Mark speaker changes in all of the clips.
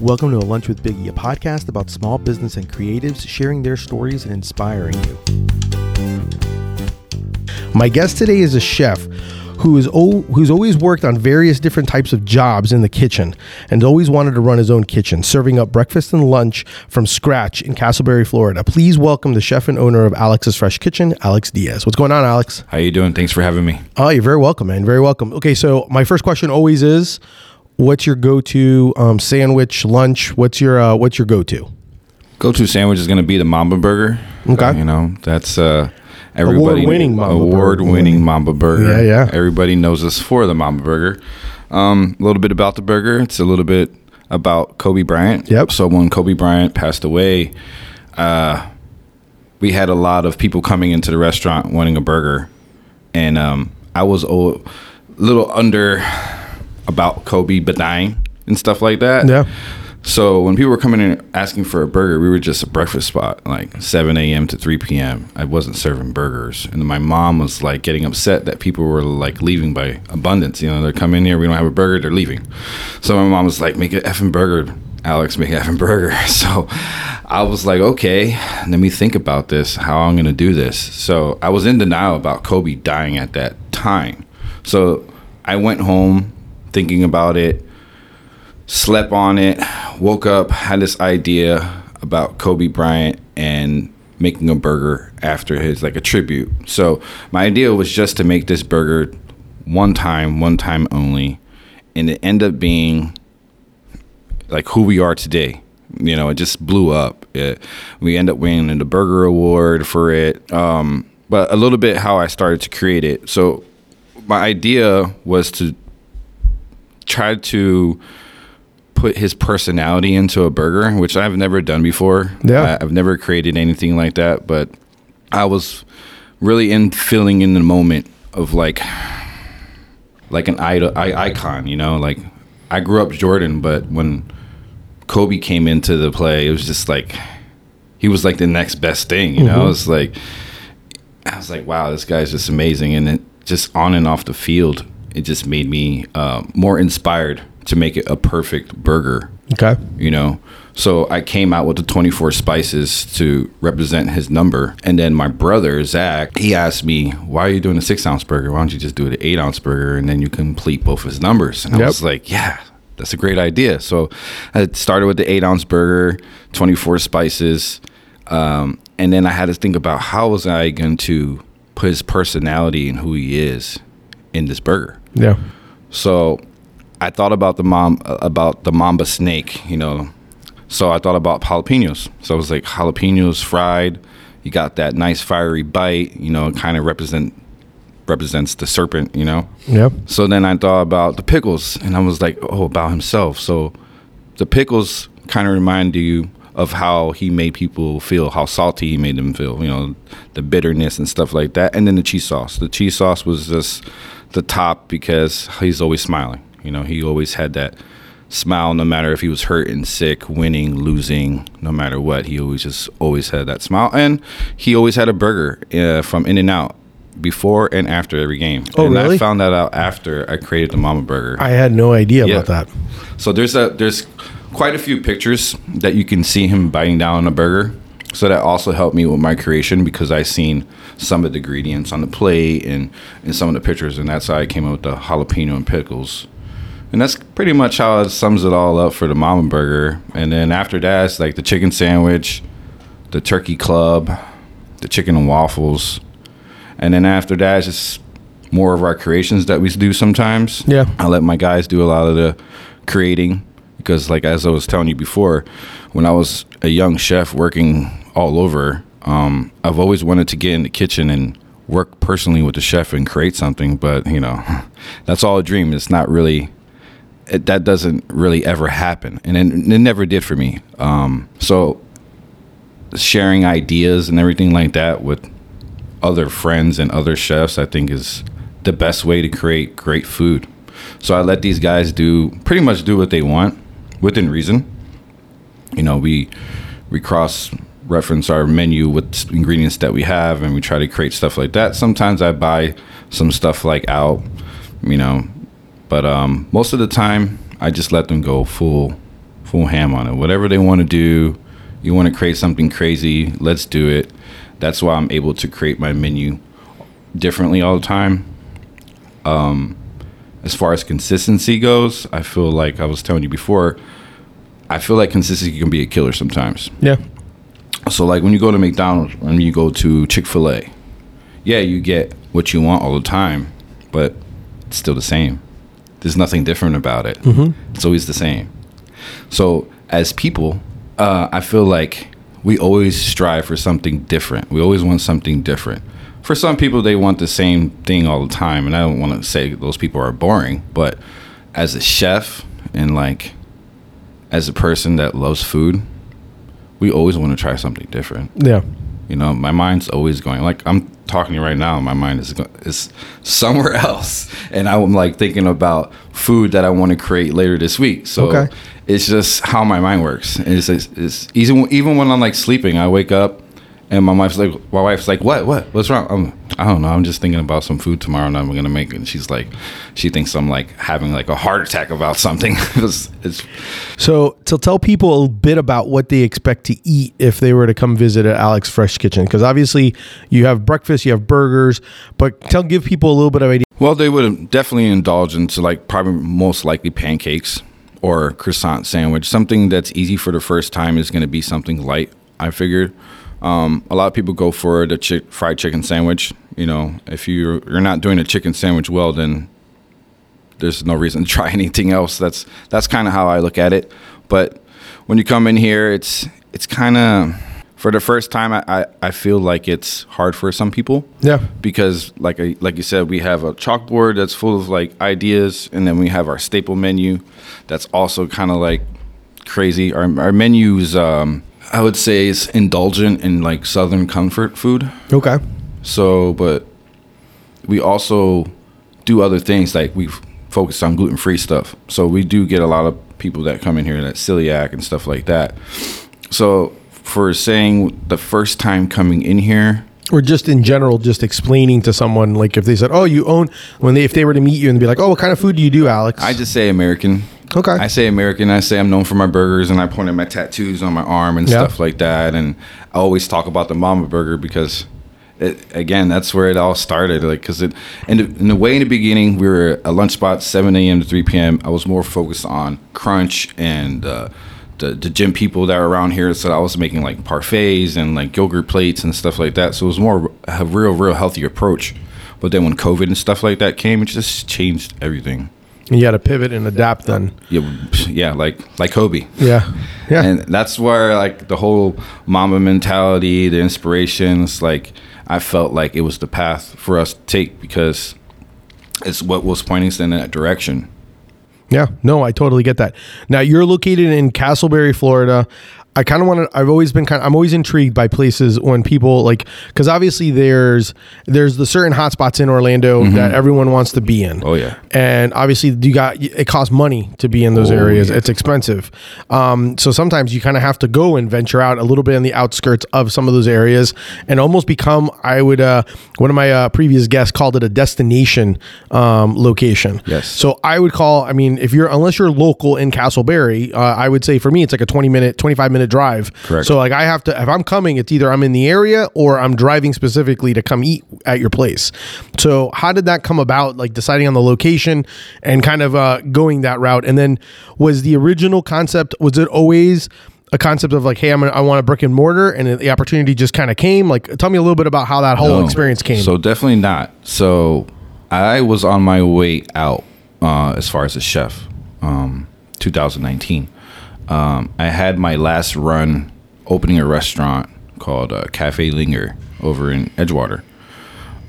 Speaker 1: Welcome to A Lunch with Biggie, a podcast about small business and creatives sharing their stories and inspiring you. My guest today is a chef who is o- who's always worked on various different types of jobs in the kitchen and always wanted to run his own kitchen, serving up breakfast and lunch from scratch in Casselberry, Florida. Please welcome the chef and owner of Alex's Fresh Kitchen, Alex Diaz. What's going on, Alex?
Speaker 2: How are you doing? Thanks for having me.
Speaker 1: Oh, you're very welcome, man. Very welcome. Okay, so my first question always is, what's your go-to um, sandwich lunch? What's your uh, what's your go-to?
Speaker 2: Go-to sandwich is going to be the Mamba Burger.
Speaker 1: Okay.
Speaker 2: you know that's uh, everybody
Speaker 1: Award-winning Mamba
Speaker 2: award-winning Mamba Burger.
Speaker 1: Yeah, yeah.
Speaker 2: Everybody knows us for the Mamba Burger. Um, a little bit about the burger. It's a little bit about Kobe Bryant.
Speaker 1: Yep.
Speaker 2: So when Kobe Bryant passed away, uh, we had a lot of people coming into the restaurant wanting a burger, and um, I was a little under about Kobe dying and stuff like that.
Speaker 1: Yeah.
Speaker 2: So when people were coming in asking for a burger, we were just a breakfast spot, like 7 a.m. to 3 p.m. I wasn't serving burgers, and my mom was like getting upset that people were like leaving by abundance. You know, they're coming here, we don't have a burger, they're leaving. So my mom was like, "Make an effing burger, Alex, make an effing burger." So I was like, "Okay, let me think about this, how I'm gonna do this." So I was in denial about Kobe dying at that time. So I went home thinking about it slept on it, woke up, had this idea about Kobe Bryant and making a burger after his like a tribute. So my idea was just to make this burger one time, one time only, and it ended up being like who we are today. You know, it just blew up. It, we end up winning the burger award for it. Um, but a little bit how I started to create it. So my idea was to try to put his personality into a burger, which I've never done before.
Speaker 1: Yeah.
Speaker 2: I, have never created anything like that, but I was really in feeling in the moment of like like an idol I, icon, you know, like I grew up Jordan, but when Kobe came into the play, it was just like he was like the next best thing, you know. Mm-hmm. It's like I was like, wow, this guy's just amazing, and it just on and off the field, it just made me uh, more inspired to make it a perfect burger.
Speaker 1: Okay.
Speaker 2: you know? So i came out with the 24 spices to represent his number. And then my brother zach he asked me why are you doing a six ounce burger? Why don't you just do an eight ounce burger and then you complete both his numbers? And i was like yeah that's a great idea. So i started with the eight ounce burger 24 spices um, and then i had to think about how was i going to put his personality and who he is in this burger
Speaker 1: Yeah.
Speaker 2: so I thought about the mom uh, about the mamba snake, you know. So I thought about jalapenos. So it was like jalapenos fried. You got that nice fiery bite, you know, kind of represent represents the serpent, you know.
Speaker 1: Yep.
Speaker 2: So then I thought about the pickles, and I was like, oh, about himself. So the pickles kind of remind you of how he made people feel, how salty he made them feel, you know, the bitterness and stuff like that. And then the cheese sauce. The cheese sauce was just the top because he's always smiling. You know, he always had that smile no matter if he was hurt and sick, winning, losing, no matter what. He always just always had that smile. And he always had a burger uh, from In and Out before and after every game.
Speaker 1: Oh,
Speaker 2: and
Speaker 1: really?
Speaker 2: I found that out after I created the Mamba Burger.
Speaker 1: I had no idea
Speaker 2: Yeah.
Speaker 1: about that.
Speaker 2: So there's a there's quite a few pictures that you can see him biting down on a burger. So that also helped me with my creation because I seen some of the ingredients on the plate and and some of the pictures, and that's how I came up with the jalapeno and pickles. And that's pretty much how it sums it all up for the Mamba Burger. And then after that, it's like the chicken sandwich, the turkey club, the chicken and waffles, and then after that, it's just more of our creations that we do sometimes.
Speaker 1: Yeah.
Speaker 2: I let my guys do a lot of the creating because, like as I was telling you before, when I was a young chef working all over, um, I've always wanted to get in the kitchen and work personally with the chef and create something. But you know, that's all a dream. It's not really. It, that doesn't really ever happen, and it, it never did for me. Um, so, sharing ideas and everything like that with other friends and other chefs, I think is the best way to create great food. So I let these guys do pretty much do what they want within reason. You know, we we cross reference our menu with ingredients that we have and we try to create stuff like that. Sometimes I buy some stuff like out, you know, but um, most of the time I just let them go full full ham on it. Whatever they want to do, you want to create something crazy, let's do it. That's why I'm able to create my menu differently all the time. Um, as far as consistency goes, I feel like I was telling you before, I feel like consistency can be a killer sometimes.
Speaker 1: Yeah.
Speaker 2: So like when you go to McDonald's and you go to Chick Fil A, yeah, you get what you want all the time, but it's still the same. There's nothing different about it. It's always the same. So as people, uh, I feel like we always strive for something different. We always want something different. For some people, they want the same thing all the time, and I don't want to say those people are boring. But as a chef and like as a person that loves food, we always want to try something different.
Speaker 1: Yeah.
Speaker 2: You know, my mind's always going. Like I'm talking to you right now, my mind is is somewhere else, and I'm like thinking about food that I want to create later this week. So
Speaker 1: Okay.
Speaker 2: it's just how my mind works. It's, it's, it's even even when I'm like sleeping, I wake up, and my wife's like, my wife's like, what, what, what's wrong? I'm, I don't know. I'm just thinking about some food tomorrow, and I'm gonna make it. And she's like, she thinks I'm like having like a heart attack about something. it's, it's
Speaker 1: So to tell people a bit about what they expect to eat if they were to come visit at Alex Fresh Kitchen, because obviously you have breakfast, you have burgers, but tell give people a little bit of idea.
Speaker 2: Well, they would definitely indulge into like probably most likely pancakes or croissant sandwich. Something that's easy for the first time is going to be something light. I figured. Um, a lot of people go for the chick fried chicken sandwich. You know, if you're you're not doing a chicken sandwich well, then there's no reason to try anything else. That's that's kind of how I look at it. But when you come in here, it's it's kind of for the first time. I, I I feel like it's hard for some people
Speaker 1: Yeah.
Speaker 2: because like I, like you said, we have a chalkboard that's full of like ideas, and then we have our staple menu that's also kind of like crazy. Our our menu's um, I would say is indulgent in like southern comfort food.
Speaker 1: Okay.
Speaker 2: So, but we also do other things like we focus on gluten free stuff. So we do get a lot of people that come in here that celiac and stuff like that. So for saying the first time coming in here,
Speaker 1: Or just in general, just explaining to someone like if they said, "Oh, you own," when they if they were to meet you and be like, "Oh, what kind of food do you do, Alex?"
Speaker 2: I just say American.
Speaker 1: Okay.
Speaker 2: I say American. I say I'm known for my burgers, and I point at my tattoos on my arm and
Speaker 1: Yeah.
Speaker 2: stuff like that. And I always talk about the Mamba Burger because, it, again, that's where it all started. Like, cause it, and in the way in the beginning, we were a lunch spot, 7 a.m. to 3 p.m. I was more focused on crunch and uh, the the gym people that were around here. So I was making like parfaits and like yogurt plates and stuff like that. So it was more a real, real healthy approach. But then when COVID and stuff like that came, it just changed everything.
Speaker 1: You had to pivot and adapt then.
Speaker 2: Yeah, yeah, like like Kobe.
Speaker 1: Yeah. Yeah.
Speaker 2: And that's where like the whole Mamba mentality, the inspirations, like I felt like it was the path for us to take because it's what was pointing us in that direction.
Speaker 1: Yeah, no, I totally get that. Now you're located in Casselberry, Florida. I kind of want to. I've always been kind. I'm always intrigued by places when people like because obviously there's there's the certain hotspots in Orlando that everyone wants to be in.
Speaker 2: Mm-hmm. Oh, yeah.
Speaker 1: and obviously you got it costs money to be in those
Speaker 2: Oh,
Speaker 1: areas.
Speaker 2: yeah.
Speaker 1: It's expensive. Um, so sometimes you kind of have to go and venture out a little bit in the outskirts of some of those areas and almost become. I would. Uh, one of my uh, previous guests called it a destination um, location.
Speaker 2: Yes.
Speaker 1: So I would call. I mean, if you're unless you're local in Casselberry, uh, I would say for me it's like a 20 minute, 25 minute drive.
Speaker 2: Correct.
Speaker 1: So like I have to if I'm coming, it's either I'm in the area or I'm driving specifically to come eat at your place. So how did that come about? Like deciding on the location and kind of uh, going that route, and then was the original concept was it always a concept of like, hey, I'm gonna, I want a brick and mortar, and the opportunity just kind of came. Like, tell me a little bit about how that whole
Speaker 2: No.
Speaker 1: experience came.
Speaker 2: So definitely not. So I was on my way out uh, as far as a chef, um, 2019. Um, I had my last run opening a restaurant called uh, Cafe Linger over in Edgewater.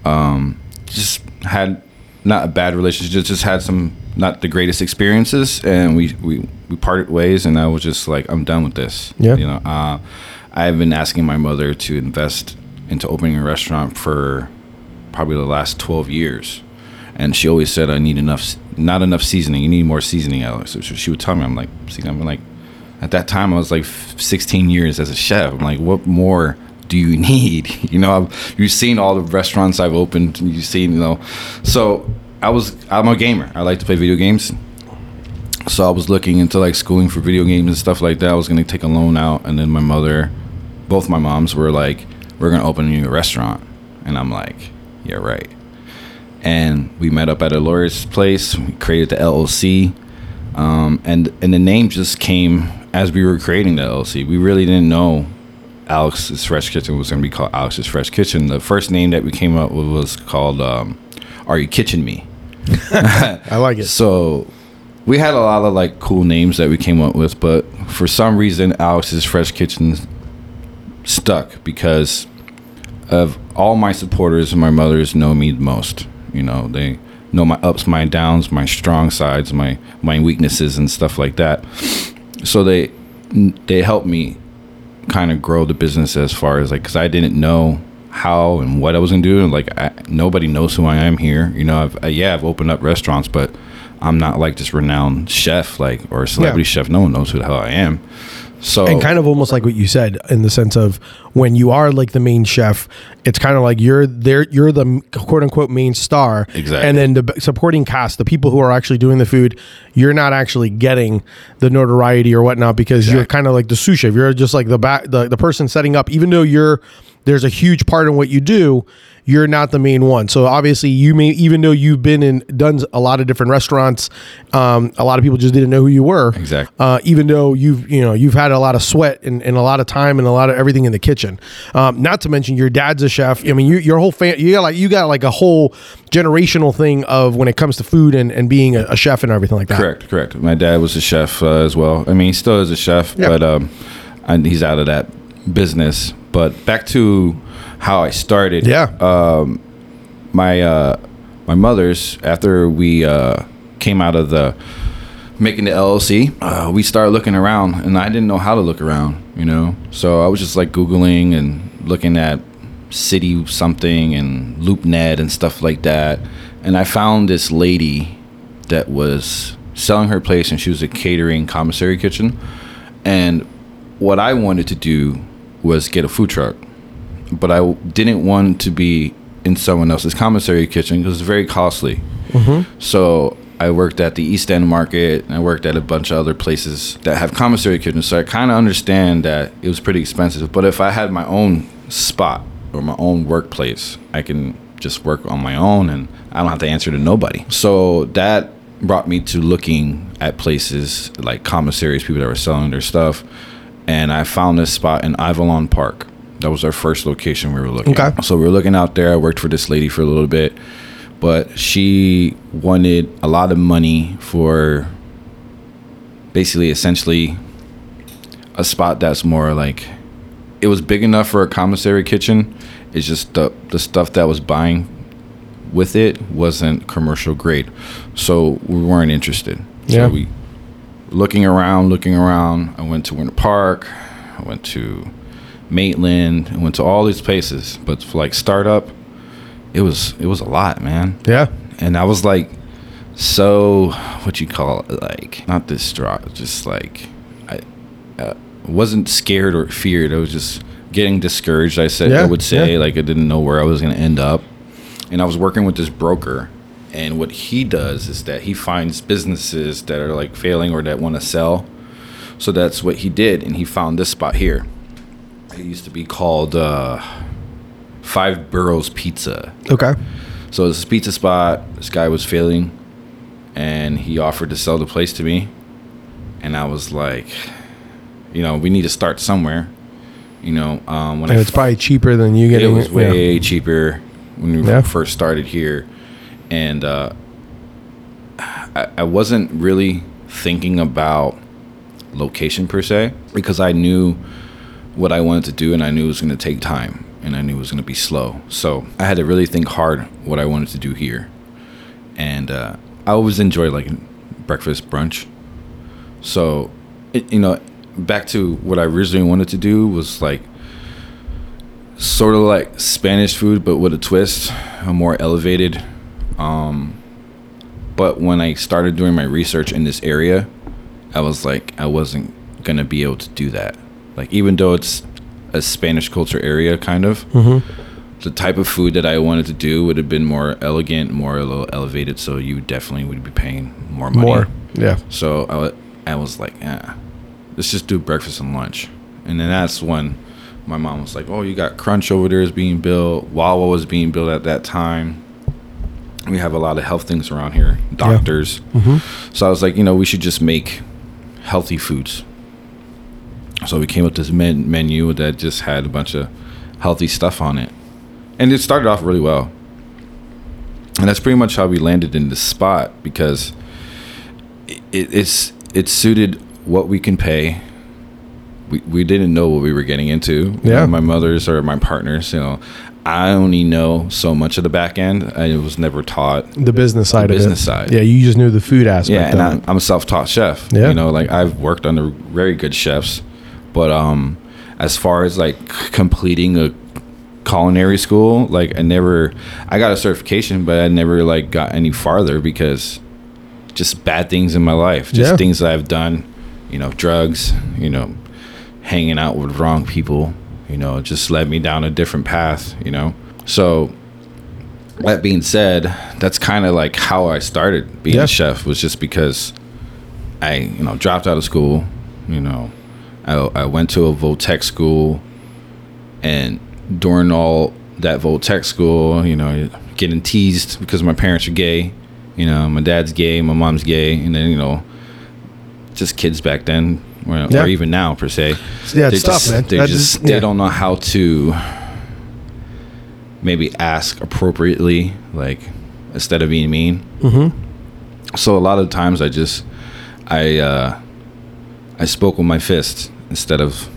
Speaker 2: Um, just had not a bad relationship, just, just had some not the greatest experiences, and we, we, we parted ways, and I was just like, I'm done with this.
Speaker 1: Yeah.
Speaker 2: You know, uh, I've been asking my mother to invest into opening a restaurant for probably the last 12 years. And she always said, I need enough, not enough seasoning. You need more seasoning, Alex. So she would tell me, I'm like, see, I'm like, at that time, I was like 16 years as a chef. I'm like, what more do you need? You know, I've, you've seen all the restaurants I've opened. You've seen, you know. So I was, I'm a gamer. I like to play video games. So I was looking into like schooling for video games and stuff like that. I was gonna take a loan out, and then my mother, both my moms were like, "We're gonna open a new restaurant," and I'm like, "Yeah, right." And we met up at a lawyer's place. We created the LLC, um, and and the name just came as we were creating the LLC. We really didn't know Alex's Fresh Kitchen was going to be called Alex's Fresh Kitchen. The first name that we came up with was called um, Are You Kitchen Me?
Speaker 1: I like it.
Speaker 2: So we had a lot of like cool names that we came up with, but for some reason, Alex's Fresh Kitchen stuck because of all my supporters and my mothers know me the most. You know, they know my ups, my downs, my strong sides, my my weaknesses, and stuff like that. So they they helped me kind of grow the business as far as like because I didn't know how and what I was gonna do. And like I, nobody knows who I am here. You know, I've, uh, yeah, I've opened up restaurants, but I'm not like this renowned chef, like or celebrity
Speaker 1: Yeah.
Speaker 2: chef. No one knows who the hell I am. So
Speaker 1: and kind of almost like what you said in the sense of when you are like the main chef it's kind of like you're there you're the quote unquote main star.
Speaker 2: Exactly.
Speaker 1: and then the supporting cast the people who are actually doing the food you're not actually getting the notoriety or whatnot because you're kind of like the sous chef. You're just like the back the, the person setting up. Even though you're there's a huge part in what you do you're not the main one so obviously you may even though you've been in done a lot of different restaurants um, a lot of people just didn't know who you were
Speaker 2: Exactly.
Speaker 1: uh, even though you've you know you've had a lot of sweat and, and a lot of time and a lot of everything in the kitchen. Um, not to mention your dad's a chef. I mean, you, your whole fam- you got like you got like a whole generational thing of when it comes to food and, and being a, a chef and everything like that.
Speaker 2: Correct, correct. My dad was a chef uh, as well. I mean, he still is a chef,
Speaker 1: Yeah.
Speaker 2: but um, and he's out of that business. But back to how I started.
Speaker 1: Yeah.
Speaker 2: my uh, my mother's after we uh, came out of the making the LLC, uh, we started looking around, and I didn't know how to look around, you know. So I was just like googling and looking at city something and LoopNet and stuff like that, and I found this lady that was selling her place, and she was a catering commissary kitchen, and what I wanted to do was get a food truck but I didn't want to be in someone else's commissary kitchen because it's very costly. Mm-hmm. So I worked at the East End Market and I worked at a bunch of other places that have commissary kitchens. So I kind of understand that it was pretty expensive. But if I had my own spot or my own workplace, I can just work on my own and I don't have to answer to nobody. So that brought me to looking at places like commissaries, people that were selling their stuff. And I found this spot in Avalon Park. That was our first location we were looking
Speaker 1: Okay.
Speaker 2: at. So we were looking out there. I worked for this lady for a little bit, but she wanted a lot of money for basically, essentially, a spot that's more like it was big enough for a commissary kitchen. It's just the the stuff that was buying with it wasn't commercial grade, so we weren't interested.
Speaker 1: Yeah.
Speaker 2: So we looking around, looking around. I went to Winter Park. I went to Maitland. I went to all these places, but for like startup, it was it was a lot, man.
Speaker 1: Yeah.
Speaker 2: And I was like, so what you call it? Like not distraught, just like I uh, wasn't scared or feared. I was just getting discouraged. I said
Speaker 1: Yeah,
Speaker 2: I would say
Speaker 1: yeah.
Speaker 2: like I didn't know where I was gonna end up, and I was working with this broker. And what he does is that he finds businesses that are like failing or that want to sell. So that's what he did, and he found this spot here. It used to be called uh, Five Boroughs Pizza.
Speaker 1: Okay.
Speaker 2: So this pizza spot, this guy was failing, and he offered to sell the place to me, and I was like, you know, we need to start somewhere. You know, um, when
Speaker 1: And
Speaker 2: I
Speaker 1: it's probably cheaper than you getting it
Speaker 2: was
Speaker 1: yeah.
Speaker 2: way cheaper when we
Speaker 1: Yeah.
Speaker 2: first started here, and uh, I, I wasn't really thinking about location per se because I knew what I wanted to do and I knew it was going to take time and I knew it was going to be slow. So I had to really think hard what I wanted to do here, and uh, I always enjoy like breakfast brunch. So, it, you know, back to what I originally wanted to do was like sort of like Spanish food, but with a twist, a more elevated. Um, but when I started doing my research in this area, I was like, I wasn't gonna be able to do that. Like, even though it's a Spanish culture area, kind of, the type of food that I wanted to do would have been more elegant, more a little elevated. So you definitely would be paying more money.
Speaker 1: More. Yeah.
Speaker 2: So I, was like, yeah, let's just do breakfast and lunch. And then that's when my mom was like, oh, you got Crunch over there is being built. Wawa was being built at that time. We have a lot of health things around here, doctors.
Speaker 1: Mm-hmm.
Speaker 2: So I was like, you know, we should just make healthy foods. So we came up with this men- menu that just had a bunch of healthy stuff on it. And it started off really well. And that's pretty much how we landed in this spot because it, it's it suited what we can pay. We, we didn't know what we were getting into.
Speaker 1: Yeah.
Speaker 2: my mother's or my partners, you know, I only know so much of the back end. I was never taught
Speaker 1: The business side of
Speaker 2: business
Speaker 1: it.
Speaker 2: side.
Speaker 1: Yeah, you just knew the food aspect.
Speaker 2: yeah, and I'm. I'm a self-taught chef.
Speaker 1: Yeah.
Speaker 2: you know, like I've worked under very good chefs, but um, as far as like completing a culinary school, like I never, I got a certification, but I never like got any farther because just bad things in my life, just
Speaker 1: Yeah.
Speaker 2: things that I've done, you know, drugs, you know, hanging out with wrong people, you know, just led me down a different path, you know. So that being said, that's kind of like how I started being
Speaker 1: Yeah.
Speaker 2: a chef was just because I, you know, dropped out of school, you know, I, I went to a vo-tech school and during all that vo-tech school, you know, getting teased because my parents are gay, you know, my dad's gay, my mom's gay, and then, you know, just kids back then, or,
Speaker 1: Yeah.
Speaker 2: or even now per se.
Speaker 1: Yeah, it's
Speaker 2: they
Speaker 1: tough,
Speaker 2: just,
Speaker 1: man.
Speaker 2: They
Speaker 1: That
Speaker 2: just, they
Speaker 1: yeah.
Speaker 2: don't know how to maybe ask appropriately, like instead of being mean.
Speaker 1: Mm-hmm.
Speaker 2: So a lot of times I just I uh I spoke with my fist instead of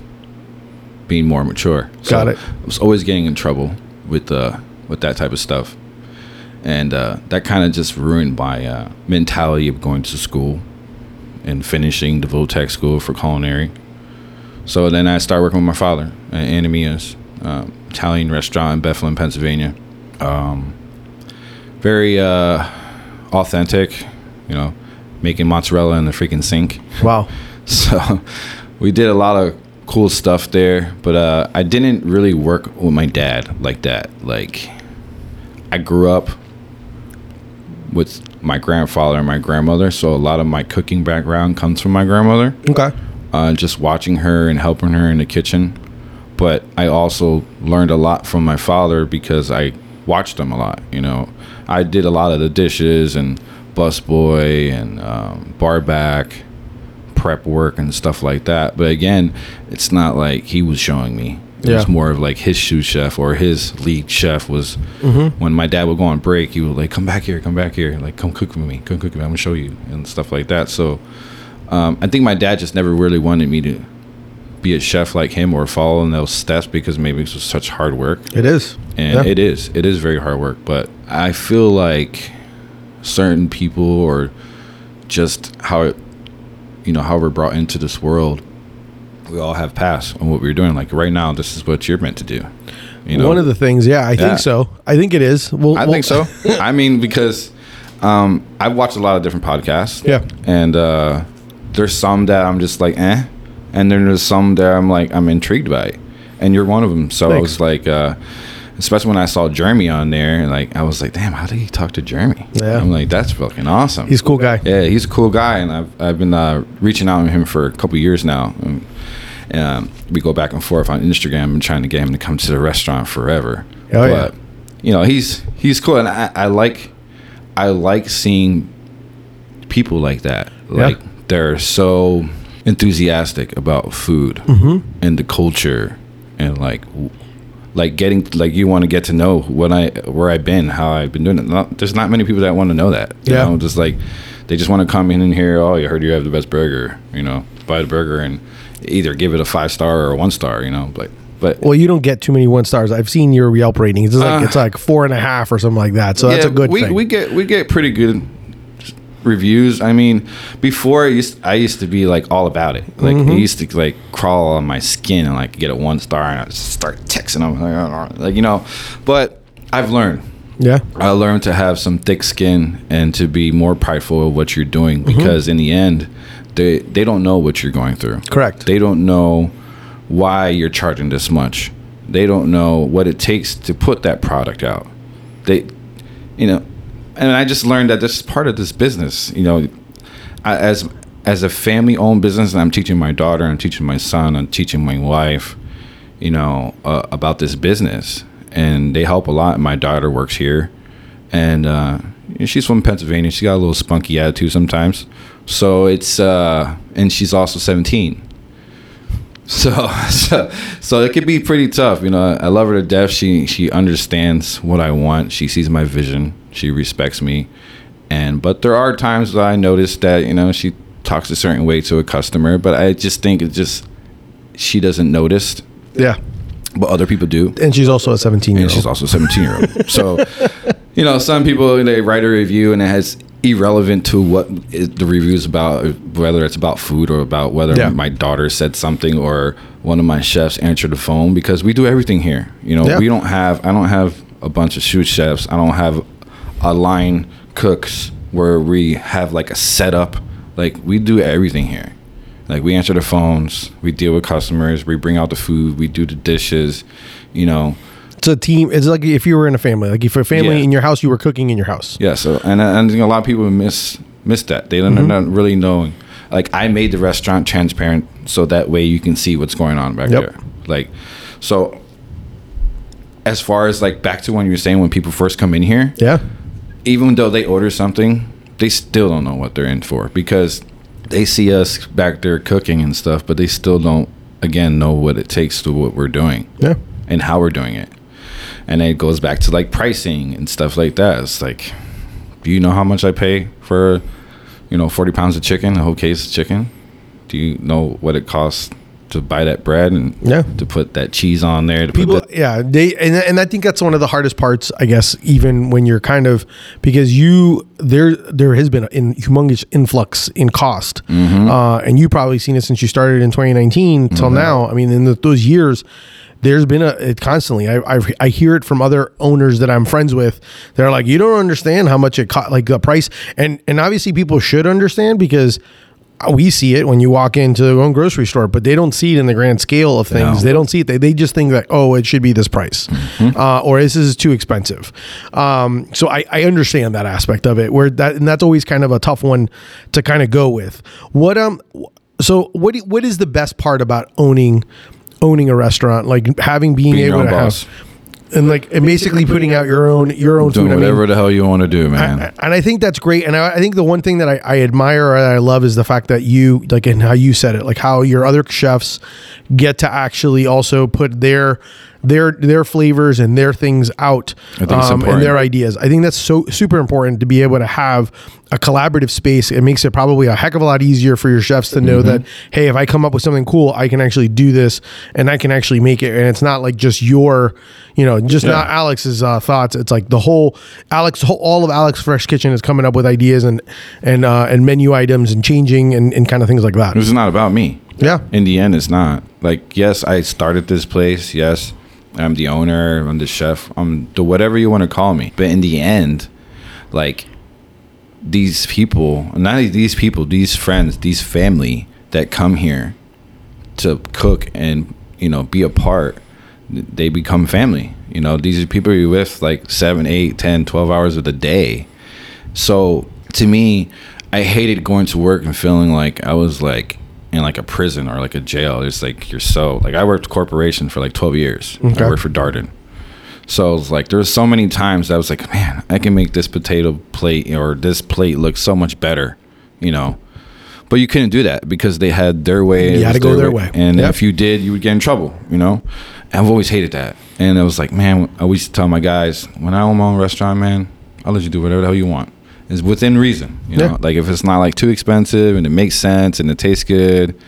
Speaker 2: being more mature. So
Speaker 1: Got it.
Speaker 2: I was always getting in trouble with uh with that type of stuff. And uh, that kind of just ruined my uh, mentality of going to school and finishing the vo-tech school for culinary. So then I started working with my father at Anamia's um, Italian restaurant in Bethlehem, Pennsylvania. Um, very uh, authentic, you know, making mozzarella in the freaking sink.
Speaker 1: Wow.
Speaker 2: So we did a lot of cool stuff there, but uh, I didn't really work with my dad like that. Like, I grew up with my grandfather and my grandmother, so a lot of my cooking background comes from my grandmother
Speaker 1: Okay.
Speaker 2: uh, just watching her and helping her in the kitchen. But I also learned a lot from my father because I watched him a lot. You know, I did a lot of the dishes and busboy and um, bar back, prep work and stuff like that. But again, it's not like he was showing me. It was more of like his sous chef or his lead chef was when my dad would go on break. He would like, "Come back here, come back here, like come cook with me, come cook with me. I'm gonna show you and stuff like that." So um, I think my dad just never really wanted me to be a chef like him or follow in those steps because maybe it was such hard work.
Speaker 1: It is.
Speaker 2: And
Speaker 1: Yeah.
Speaker 2: it is. It is very hard work. But I feel like certain people or just how it, you know, how we're brought into this world, we all have paths on what we're doing. Like right now, this is what you're meant to do. You know,
Speaker 1: One of the things, yeah, I
Speaker 2: Yeah.
Speaker 1: think so. I think it is. Well,
Speaker 2: I
Speaker 1: well-
Speaker 2: think so. I mean, because um, I've watched a lot of different podcasts.
Speaker 1: Yeah.
Speaker 2: And uh, there's some that I'm just like, eh. And then there's some that I'm like, I'm intrigued by. And you're one of them. So I was like, uh, especially when I saw Jeremy on there, and like, I was like, damn, how did he talk to Jeremy?
Speaker 1: Yeah.
Speaker 2: I'm like, that's fucking awesome.
Speaker 1: He's a cool guy.
Speaker 2: Yeah, he's a cool guy, and I've I've been uh, reaching out to him for a couple years now. And, um, we go back and forth on Instagram and trying to get him to come to the restaurant forever.
Speaker 1: Oh, yeah.
Speaker 2: but you know, he's he's cool, and I, I like I like seeing people like that.
Speaker 1: Yeah.
Speaker 2: Like they're so enthusiastic about food
Speaker 1: Mm-hmm.
Speaker 2: and the culture, and like like getting like you want to get to know what I where I've been, how I've been doing it. Not, there's not many people that want to know that. You
Speaker 1: Yeah.
Speaker 2: know, just like they just want to come in and hear, oh, you heard you have the best burger. You know, buy the burger and either give it a five star or a one star. You know, but but
Speaker 1: Well, you don't get too many one stars. I've seen your Yelp ratings. It's like
Speaker 2: Uh,
Speaker 1: it's like four and a half or something like that. So that's a good
Speaker 2: we,
Speaker 1: thing.
Speaker 2: We get we get pretty good reviews. I mean, before I used I used to be like all about it. Like
Speaker 1: Mm-hmm.
Speaker 2: I used to like crawl on my skin and like get a one star and I start texting them like, "Oh, like you know. But I've learned.
Speaker 1: yeah.
Speaker 2: I learned to have some thick skin and to be more prideful of what you're doing
Speaker 1: Mm-hmm.
Speaker 2: because in the end, they they don't know what you're going through.
Speaker 1: Correct.
Speaker 2: They don't know why you're charging this much. they don't know what it takes to put that product out. They, you know, and I just learned that this is part of this business. You know, I, as as a family owned business, and I'm teaching my daughter, I'm teaching my son, I'm teaching my wife, you know, uh, about this business, and they help a lot. My daughter works here, and uh, she's from Pennsylvania. She's got a little spunky attitude sometimes, so it's uh, and she's also 17. So, so, so it could be pretty tough. You know, I love her to death. She she understands what I want. She sees my vision. She respects me, and but there are times that I notice that you know she talks a certain way to a customer, but I just think it's just she doesn't notice,
Speaker 1: Yeah.
Speaker 2: but other people do.
Speaker 1: And she's also a 17 year
Speaker 2: old. She's also 17 year old. so, you know, some people they write a review and it has irrelevant to what the review is about, whether it's about food or about whether
Speaker 1: Yeah.
Speaker 2: my daughter said something or one of my chefs answered the phone because we do everything here. You know,
Speaker 1: Yeah.
Speaker 2: we don't have I don't have a bunch of sous chefs. I don't have a line cooks where we have like a setup. Like we do everything here. Like we answer the phones, we deal with customers, we bring out the food, we do the dishes, you know.
Speaker 1: It's a team. It's like if you were in a family. Like if a family
Speaker 2: Yeah.
Speaker 1: in your house, you were cooking in your house.
Speaker 2: Yeah, so and and a lot of people miss miss that. They don't, mm-hmm. not really knowing. Like I made the restaurant transparent so that way you can see what's going on back
Speaker 1: Yep.
Speaker 2: there. Like so as far as like back to when you were saying when people first come in here,
Speaker 1: Yeah.
Speaker 2: Even though they order something, they still don't know what they're in for because they see us back there cooking and stuff, but they still don't again know what it takes to what we're doing
Speaker 1: Yeah.
Speaker 2: and how we're doing it. And it goes back to like pricing and stuff like that. It's like, do you know how much I pay for, you know, 40 pounds of chicken, a whole case of chicken? Do you know what it costs to buy that bread and
Speaker 1: Yeah.
Speaker 2: to put that cheese on there? To
Speaker 1: people
Speaker 2: that,
Speaker 1: yeah they and, and i think that's one of the hardest parts i guess even when you're kind of because you there there has been an humongous influx in cost uh, and you probably seen it since you started in 2019 till now i mean in the, those years there's been a it constantly I, I I hear it from other owners that I'm friends with they're like you don't understand how much it cost like the price and and obviously people should understand because we see it when you walk into their own grocery store, but they don't see it in the grand scale of things.
Speaker 2: No.
Speaker 1: They don't see it. They, they just think that, oh, it should be this price uh, or this is too expensive. Um, so I, I understand that aspect of it where that, and that's always kind of a tough one to kind of go with. What, um, so what, what is the best part about owning, owning a restaurant? Like having, being,
Speaker 2: Being
Speaker 1: able to
Speaker 2: boss.
Speaker 1: have, and like, and basically putting out your own, your own
Speaker 2: doing
Speaker 1: food. I mean,
Speaker 2: whatever the hell you want to do, man.
Speaker 1: and I think that's great. And I, I think the one thing that I, I admire or I love is the fact that you like and how you said it, like how your other chefs get to actually also put their their their flavors and their things out
Speaker 2: I think it's
Speaker 1: um, and their ideas. I think that's so super important to be able to have a collaborative space. It makes it probably a heck of a lot easier for your chefs to know
Speaker 2: Mm-hmm.
Speaker 1: that hey, if I come up with something cool, I can actually do this and I can actually make it. And it's not like just your, you know, just not Alex's uh, thoughts. It's like the whole Alex, whole, all of Alex Fresh Kitchen is coming up with ideas and and uh, and menu items and changing and, and kind of things like that.
Speaker 2: This is not about me.
Speaker 1: Yeah.
Speaker 2: In the end, it's not. Like, yes, I started this place. Yes, I'm the owner. I'm the chef. I'm the whatever you want to call me. But in the end, like these people, not these people, these friends, these family that come here to cook and you know be a part they become family you know these are people you're with like 7 8 10 12 hours of the day so to me i hated going to work and feeling like i was like in like a prison or like a jail it's like you're so like i worked corporation for like 12 years
Speaker 1: Okay.
Speaker 2: i worked for darden so it was like there was so many times that I was like, man, I can make this potato plate or this plate look so much better, you know. But you couldn't do that because they had their way.
Speaker 1: You had to go their way.
Speaker 2: And
Speaker 1: Yep.
Speaker 2: if you did, you would get in trouble, you know. And I've always hated that. And I was like, man, I used to tell my guys, when I own my own restaurant, man, I'll let you do whatever the hell you want. It's within reason, you know.
Speaker 1: Yeah.
Speaker 2: Like if it's not like too expensive and it makes sense and it tastes good,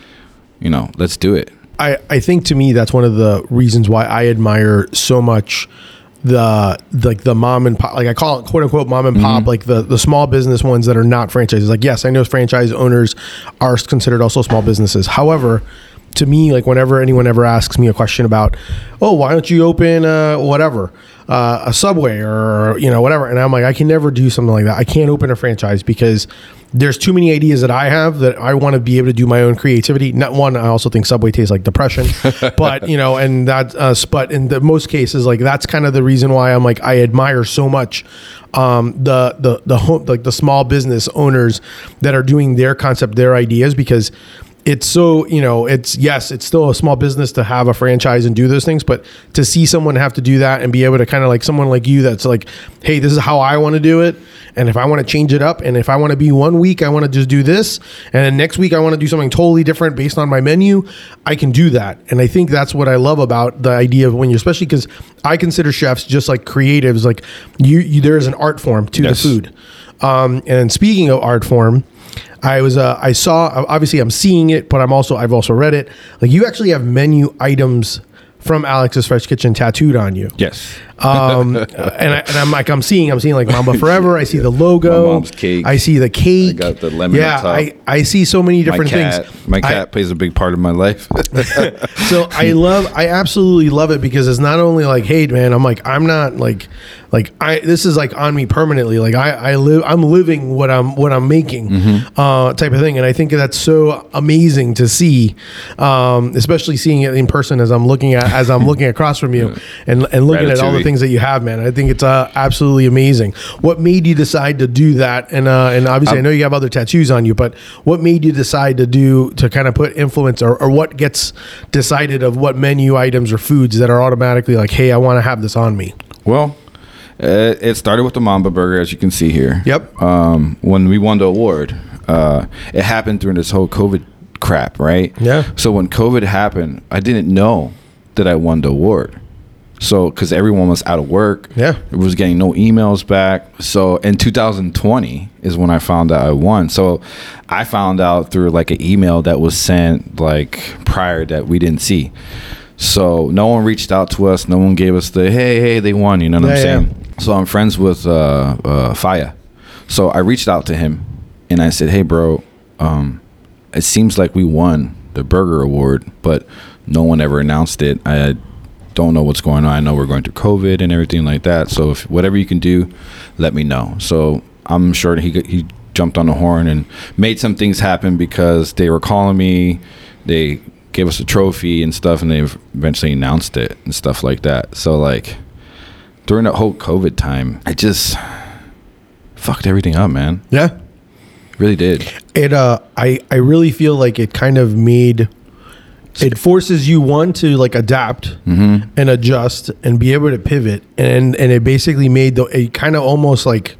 Speaker 2: you know, let's do it.
Speaker 1: I, I think to me that's one of the reasons why I admire so much the like the mom and pop like I call it quote unquote mom and pop mm-hmm. like the the small business ones that are not franchises like yes I know franchise owners are considered also small businesses however to me, like whenever anyone ever asks me a question about, oh, why don't you open uh, whatever, uh, a Subway or you know whatever, and I'm like, I can never do something like that. I can't open a franchise because there's too many ideas that I have that I want to be able to do my own creativity. Not one, I also think Subway tastes like depression, but you know, and that, uh, but in the most cases, like that's kind of the reason why I'm like I admire so much um, the the the home like the small business owners that are doing their concept, their ideas because it's so you know it's yes it's still a small business to have a franchise and do those things but to see someone have to do that and be able to kind of like someone like you that's like hey this is how i want to do it and if i want to change it up and if i want to be one week i want to just do this and then next week i want to do something totally different based on my menu i can do that and i think that's what i love about the idea of when you're especially because i consider chefs just like creatives like you, you there is an art form to
Speaker 2: Yes.
Speaker 1: the food um, and speaking of art form I was uh, I saw obviously I'm seeing it, but I'm also I've also read it. Like you actually have menu items from Alex's Fresh Kitchen tattooed on you.
Speaker 2: Yes.
Speaker 1: Um, and, I, and I'm like I'm seeing I'm seeing like Mamba Forever. I see the logo.
Speaker 2: My mom's cake.
Speaker 1: I see the cake.
Speaker 2: I got the lemon
Speaker 1: Yeah,
Speaker 2: on top.
Speaker 1: I I see so many
Speaker 2: My
Speaker 1: different
Speaker 2: cat.
Speaker 1: things.
Speaker 2: My cat I- plays a big part of my life.
Speaker 1: so I love I absolutely love it because it's not only like hey man I'm like I'm not like like I this is like on me permanently like I I live I'm living what I'm what I'm making
Speaker 2: Mm-hmm.
Speaker 1: uh type of thing and I think that's so amazing to see um especially seeing it in person as I'm looking at as I'm looking across from you and and looking at all the things that you have man I think it's uh, absolutely amazing what made you decide to do that and uh and obviously I know you have other tattoos on you but what made you decide to do to kind of put influence or, or what gets decided of what menu items or foods that are automatically like hey I want to have this on me
Speaker 2: well, uh, it started with the Mamba Burger, as you can see here.
Speaker 1: Yep.
Speaker 2: Um, when we won the award, uh, it happened during this whole COVID crap, right?
Speaker 1: Yeah.
Speaker 2: So when COVID happened, I didn't know that I won the award. So, because everyone was out of work,
Speaker 1: Yeah.
Speaker 2: it was getting no emails back. So, in 2020 is when I found out I won. So, I found out through like an email that was sent like prior that we didn't see. So, no one reached out to us. No one gave us the hey, hey, they won. You know what
Speaker 1: Yeah,
Speaker 2: I'm
Speaker 1: yeah.
Speaker 2: saying? So, I'm friends with uh, uh, Faya. So, I reached out to him and I said, hey, bro, um, it seems like we won the burger award, but no one ever announced it. I don't know what's going on. I know we're going through COVID and everything like that. So if whatever you can do, let me know. So I'm sure he he jumped on the horn and made some things happen because they were calling me. They gave us a trophy and stuff, and they eventually announced it and stuff like that. So like during that whole COVID time, I just fucked everything up, man.
Speaker 1: yeah
Speaker 2: Really did.
Speaker 1: it uh I I really feel like it kind of made it forces you one to like adapt mm-hmm. and adjust and be able to pivot. And and it basically made the it kind of almost like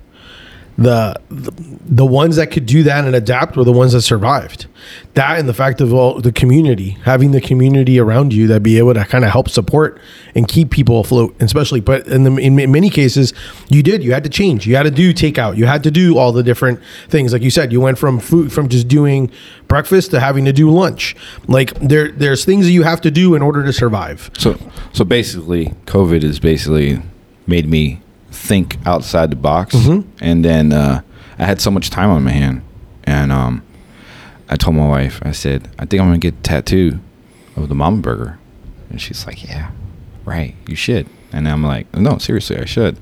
Speaker 1: the, the ones that could do that and adapt were the ones that survived. That and the fact of all the community having the community around you that be able to kind of help support and keep people afloat especially but in, the, in many cases you did you had to change you had to do takeout you had to do all the different things. Like you said you went from food from just doing breakfast to having to do lunch. Like there there's things that you have to do in order to survive.
Speaker 2: So so basically, COVID has basically made me think outside the box, and then uh, I had so much time on my hand, and um, I told my wife, I said, I think I'm gonna get a tattoo of the Mamba Burger, and she's like, Yeah, right, you should. And I'm like, No, seriously, I should.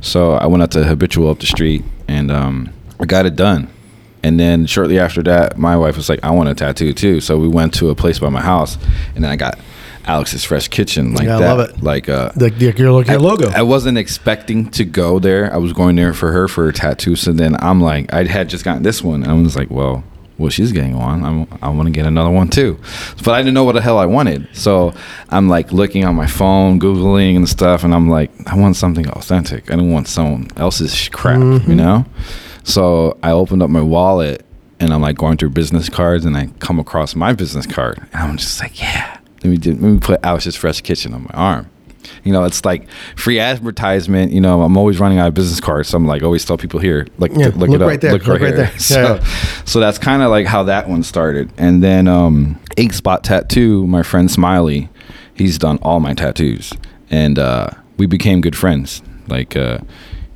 Speaker 2: So I went out to Habitual up the street, and um, I got it done. And then shortly after that, my wife was like, I want a tattoo too. So we went to a place by my house, and then I got Alex's Fresh Kitchen like
Speaker 1: Yeah, I
Speaker 2: that.
Speaker 1: love it.
Speaker 2: Like uh,
Speaker 1: like your, your logo
Speaker 2: I wasn't expecting to go there. I was going there for her for a tattoo. So then I'm like, I had just gotten this one. And I was like, well, well, she's getting one. I'm, I want to get another one too. But I didn't know what the hell I wanted. So I'm like looking on my phone, Googling and stuff. And I'm like, I want something authentic. I don't want someone else's crap, you know? So I opened up my wallet and I'm like going through business cards and I come across my business card. And I'm just like, yeah, let me, let me put Alex's Fresh Kitchen on my arm. You know, it's like free advertisement. You know, I'm always running out of business cards, so I'm like always tell people here, like
Speaker 1: Yeah,
Speaker 2: look,
Speaker 1: look
Speaker 2: it up,
Speaker 1: right there,
Speaker 2: look,
Speaker 1: look
Speaker 2: right,
Speaker 1: right
Speaker 2: here.
Speaker 1: there.
Speaker 2: So,
Speaker 1: Yeah.
Speaker 2: so that's kind of like how that one started. And then um, Ink Spot Tattoo, my friend Smiley, he's done all my tattoos, and uh, we became good friends. Like uh,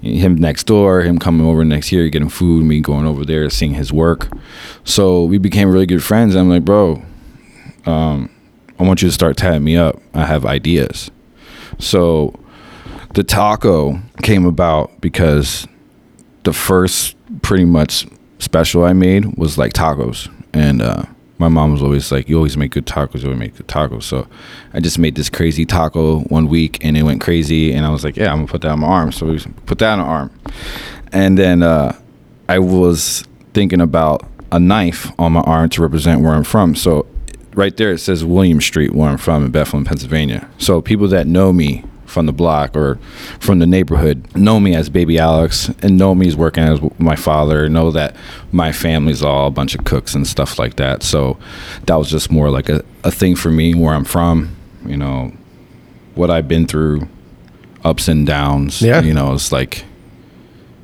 Speaker 2: him next door, him coming over next year, getting food, me going over there, seeing his work. So we became really good friends. I'm like, bro, um, I want you to start tatting me up. I have ideas. So the taco came about because the first pretty much special I made was like tacos. And uh, my mom was always like, You always make good tacos, you always make good tacos. So I just made this crazy taco one week and it went crazy. And I was like, Yeah, I'm gonna put that on my arm. So we put that on the arm. And then uh, I was thinking about a knife on my arm to represent where I'm from. So right there it says William Street, where I'm from in Bethlehem, Pennsylvania. So people that know me from the block or from the neighborhood know me as Baby Alex and know me as working as my father. Know that my family's all a bunch of cooks and stuff like that. So that was just more like a, a thing for me where I'm from. You know what I've been through, ups and downs.
Speaker 1: Yeah.
Speaker 2: You know, it's like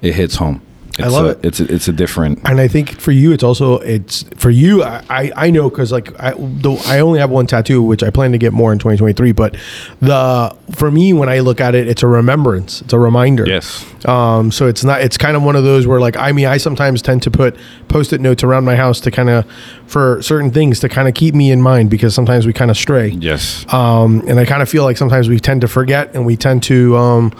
Speaker 2: it hits home. It's
Speaker 1: I love
Speaker 2: a,
Speaker 1: it.
Speaker 2: It's a, it's a different.
Speaker 1: and I think for you, it's also it's for you. I I, know because like I though I only have one tattoo, which I plan to get more in 2023. But the for me, when I look at it, it's a remembrance. It's a reminder.
Speaker 2: Yes.
Speaker 1: Um, so it's not. It's kind of one of those where, like, I mean, I sometimes tend to put post-it notes around my house to kind of for certain things to kind of keep me in mind because sometimes we kind of stray.
Speaker 2: Yes.
Speaker 1: Um, and I kind of feel like sometimes we tend to forget and we tend to. Um,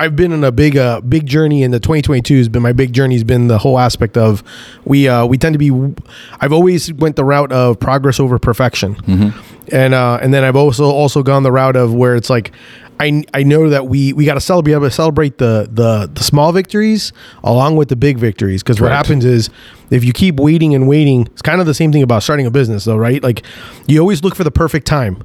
Speaker 1: I've been in a big, uh, big journey, and the 2022 has been my big journey. Has been the whole aspect of we, uh, we tend to be. I've always went the route of progress over perfection, and uh, and then I've also also gone the route of where it's like. I, I know that we, we got to celebrate, able to celebrate the, the, the small victories along with the big victories. Because what happens is if you keep waiting and waiting, it's kind of the same thing about starting a business, though, right? Like you always look for the perfect time.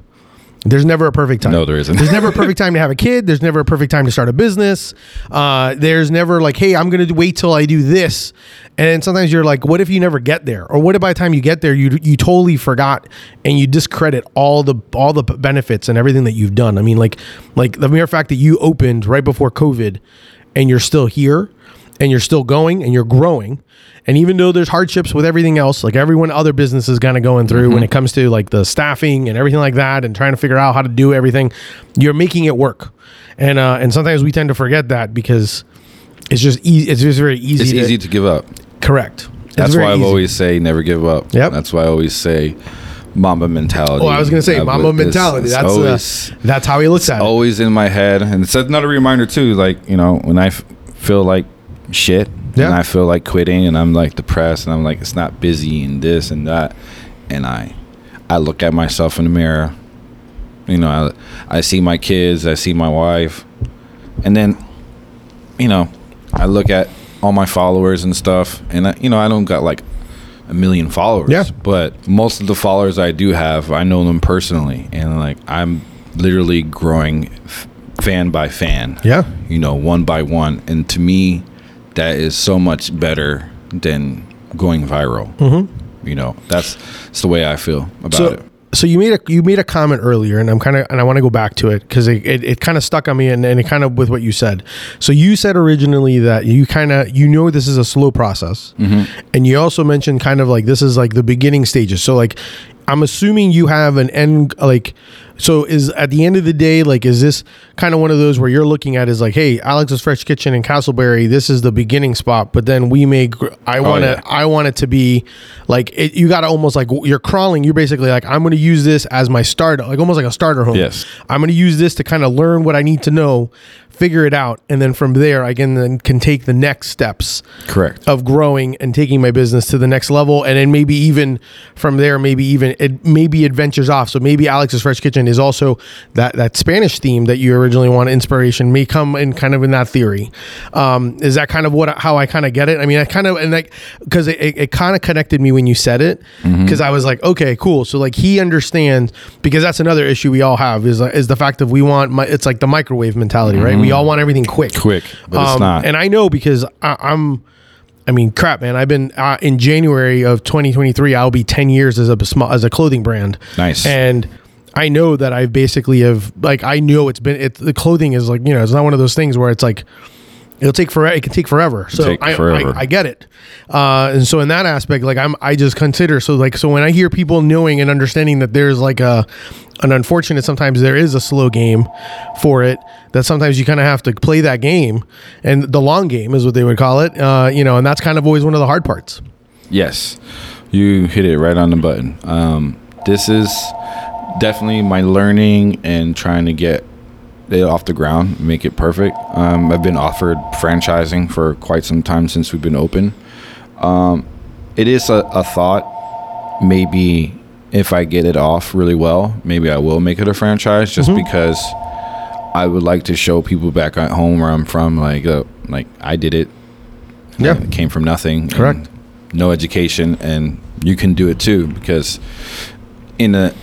Speaker 1: There's never a perfect time.
Speaker 2: No, there isn't.
Speaker 1: There's never a perfect time to have a kid. There's never a perfect time to start a business. Uh, there's never like, hey, I'm going to wait till I do this. And sometimes you're like, what if you never get there? Or what if by the time you get there, you you totally forgot and you discredit all the all the benefits and everything that you've done. I mean, like like the mere fact that you opened right before COVID and you're still here and you're still going and you're growing. And even though there's hardships with everything else, like everyone other business is kind of going through when it comes to like the staffing and everything like that, and trying to figure out how to do everything, you're making it work. And uh, and sometimes we tend to forget that because it's just easy. It's just very easy.
Speaker 2: It's
Speaker 1: to,
Speaker 2: easy to give up.
Speaker 1: correct. It's
Speaker 2: That's why I've always say never give up.
Speaker 1: Yep.
Speaker 2: That's why I always say Mamba mentality.
Speaker 1: Oh, I was gonna say
Speaker 2: Uh,
Speaker 1: Mamba
Speaker 2: it's-
Speaker 1: mentality.
Speaker 2: it's
Speaker 1: That's
Speaker 2: always,
Speaker 1: uh, that's how he looks at it.
Speaker 2: always in my head, and it's another reminder too. Like you know, when I f- feel like shit,
Speaker 1: Yeah.
Speaker 2: and I feel like quitting, and I'm like depressed, and I'm like it's not busy and this and that, and I, I look at myself in the mirror. You know, I, I see my kids, I see my wife, and then, you know, I look at all my followers and stuff, and I, you know, I don't got like a million followers.
Speaker 1: Yeah.
Speaker 2: But most of the followers I do have, I know them personally, and like I'm literally growing f- fan by fan.
Speaker 1: Yeah.
Speaker 2: You know, one by one, and to me, that is so much better than going viral. Mm-hmm. You know, that's, that's the way I feel about
Speaker 1: so,
Speaker 2: it.
Speaker 1: so you made a you made a comment earlier, and I'm kind of and I want to go back to it because it, it, it kind of stuck on me, and, and it kind of with what you said. So you said originally that you kind of you know this is a slow process, and you also mentioned kind of like this is like the beginning stages. So like I'm assuming you have an end like. So is at the end of the day, like, is this kind of one of those where you're looking at is like, hey, Alex's Fresh Kitchen in Casselberry, this is the beginning spot, but then we may, gr- I oh, want to,
Speaker 2: yeah.
Speaker 1: I want it to be like it, you got to almost like you're crawling. You're basically like I'm going to use this as my starter, like almost like a starter home.
Speaker 2: Yes.
Speaker 1: I'm going to use this to kind of learn what I need to know, figure it out, and then from there I can then can take the next steps
Speaker 2: Correct.
Speaker 1: of growing and taking my business to the next level, and then maybe even from there, maybe even it maybe it ventures off. So maybe Alex's Fresh Kitchen is also that that Spanish theme that you originally wanted inspiration may come in kind of in that theory. Um, is that kind of what how I kind of get it? I mean, I kind of and like because it, it, it kind of connected me when you said it because I was like, okay, cool. So like he understands because that's another issue we all have is is the fact that we want my, it's like the microwave mentality, right? We all want everything quick,
Speaker 2: Quick, but it's
Speaker 1: Um,
Speaker 2: not.
Speaker 1: And I know because I, I'm. I mean, crap, man. I've been uh, in January of 2023. I'll be 10 years as a small as a clothing brand.
Speaker 2: Nice.
Speaker 1: And I know that I've basically have like I know it's been it the clothing is like you know it's not one of those things where it's like it'll take forever. It can take forever. So
Speaker 2: take
Speaker 1: I,
Speaker 2: forever.
Speaker 1: I I get it. Uh, and so in that aspect, like I'm I just consider so like so when I hear people knowing and understanding that there's like a an unfortunate sometimes there is a slow game for it that sometimes you kind of have to play that game and the long game is what they would call it uh, you know and that's kind of always one of the hard parts
Speaker 2: Yes, you hit it right on the button. Um, this is definitely my learning and trying to get it off the ground, make it perfect. Um, I've been offered franchising for quite some time since we've been open. Um, it is a, a thought. Maybe if I get it off really well, maybe I will make it a franchise just because I would like to show people back at home where I'm from, like, uh, like I did it.
Speaker 1: Yeah.
Speaker 2: It came from nothing.
Speaker 1: Correct.
Speaker 2: No education, and you can do it too because in a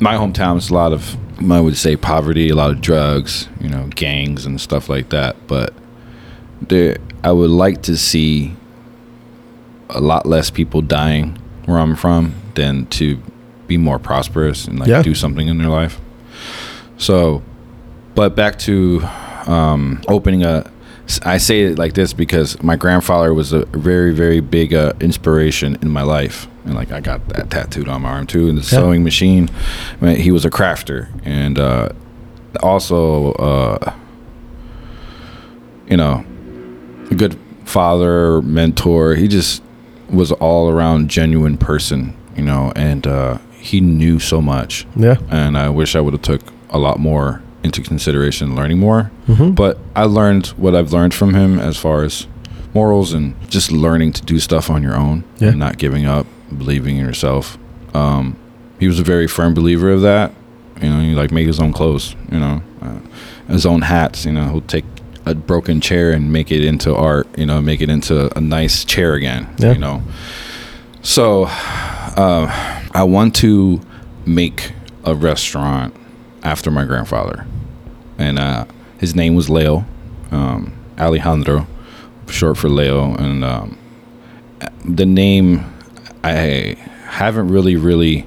Speaker 2: my hometown is a lot of I would say poverty, a lot of drugs, you know, gangs and stuff like that. But there, I would like to see a lot less people dying where I'm from than to be more prosperous and like
Speaker 1: Yeah.
Speaker 2: do something in their life. So, but back to um, opening a. I say it like this because my grandfather was a very, very big uh, inspiration in my life, and like I got that tattooed on my arm too. And the
Speaker 1: Yeah.
Speaker 2: sewing machine, I mean, he was a crafter, and uh, also, uh, you know, a good father, mentor. He just was all around genuine person, you know, and uh, he knew so much
Speaker 1: Yeah.
Speaker 2: and I wish I would have took a lot more into consideration, learning more.
Speaker 1: Mm-hmm.
Speaker 2: But I learned what I've learned from him as far as morals and just learning to do stuff on your own
Speaker 1: Yeah.
Speaker 2: and not giving up, believing in yourself. Um, he was a very firm believer of that. You know, he like made his own clothes. You know, uh, his own hats. You know, he'll take a broken chair and make it into art. You know, make it into a nice chair again.
Speaker 1: Yeah.
Speaker 2: You know, so uh, I want to make a restaurant after my grandfather, and uh, his name was Leo um, Alejandro, short for Leo, and um, the name I haven't really really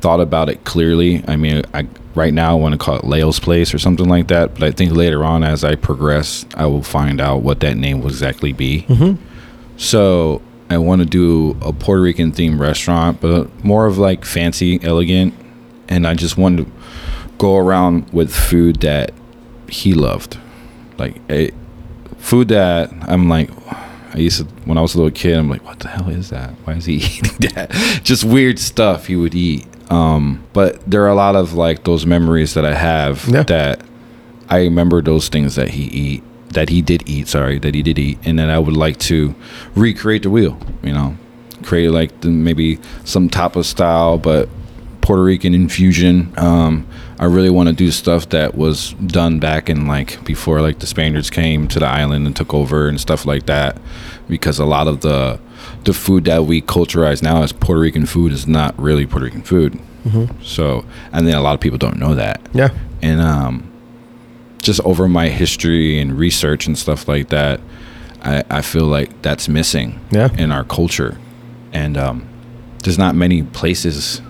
Speaker 2: thought about it clearly. I mean, I right now I want to call it Leo's Place or something like that, but I think later on as I progress, I will find out what that name will exactly be.
Speaker 1: Mm-hmm.
Speaker 2: So I want to do a Puerto Rican themed restaurant, but more of like fancy, elegant, and I just want to go around with food that he loved, like a food that I'm like. I used to when I was a little kid. I'm like, what the hell is that? Why is he eating that? Just weird stuff he would eat. Um, but there are a lot of like those memories that I have
Speaker 1: Yeah.
Speaker 2: that I remember those things that he eat that he did eat. Sorry, that he did eat, and then I would like to recreate the wheel. You know, create like the, maybe some tapa style, but Puerto Rican infusion. Um, I really want to do stuff that was done back in like before like the Spaniards came to the island and took over and stuff like that, because a lot of the the food that we culturize now as Puerto Rican food is not really Puerto Rican food. So, and then a lot of people don't know that
Speaker 1: Yeah.
Speaker 2: and um, just over my history and research and stuff like that, I, I feel like that's missing
Speaker 1: Yeah.
Speaker 2: in our culture, and um, there's not many places,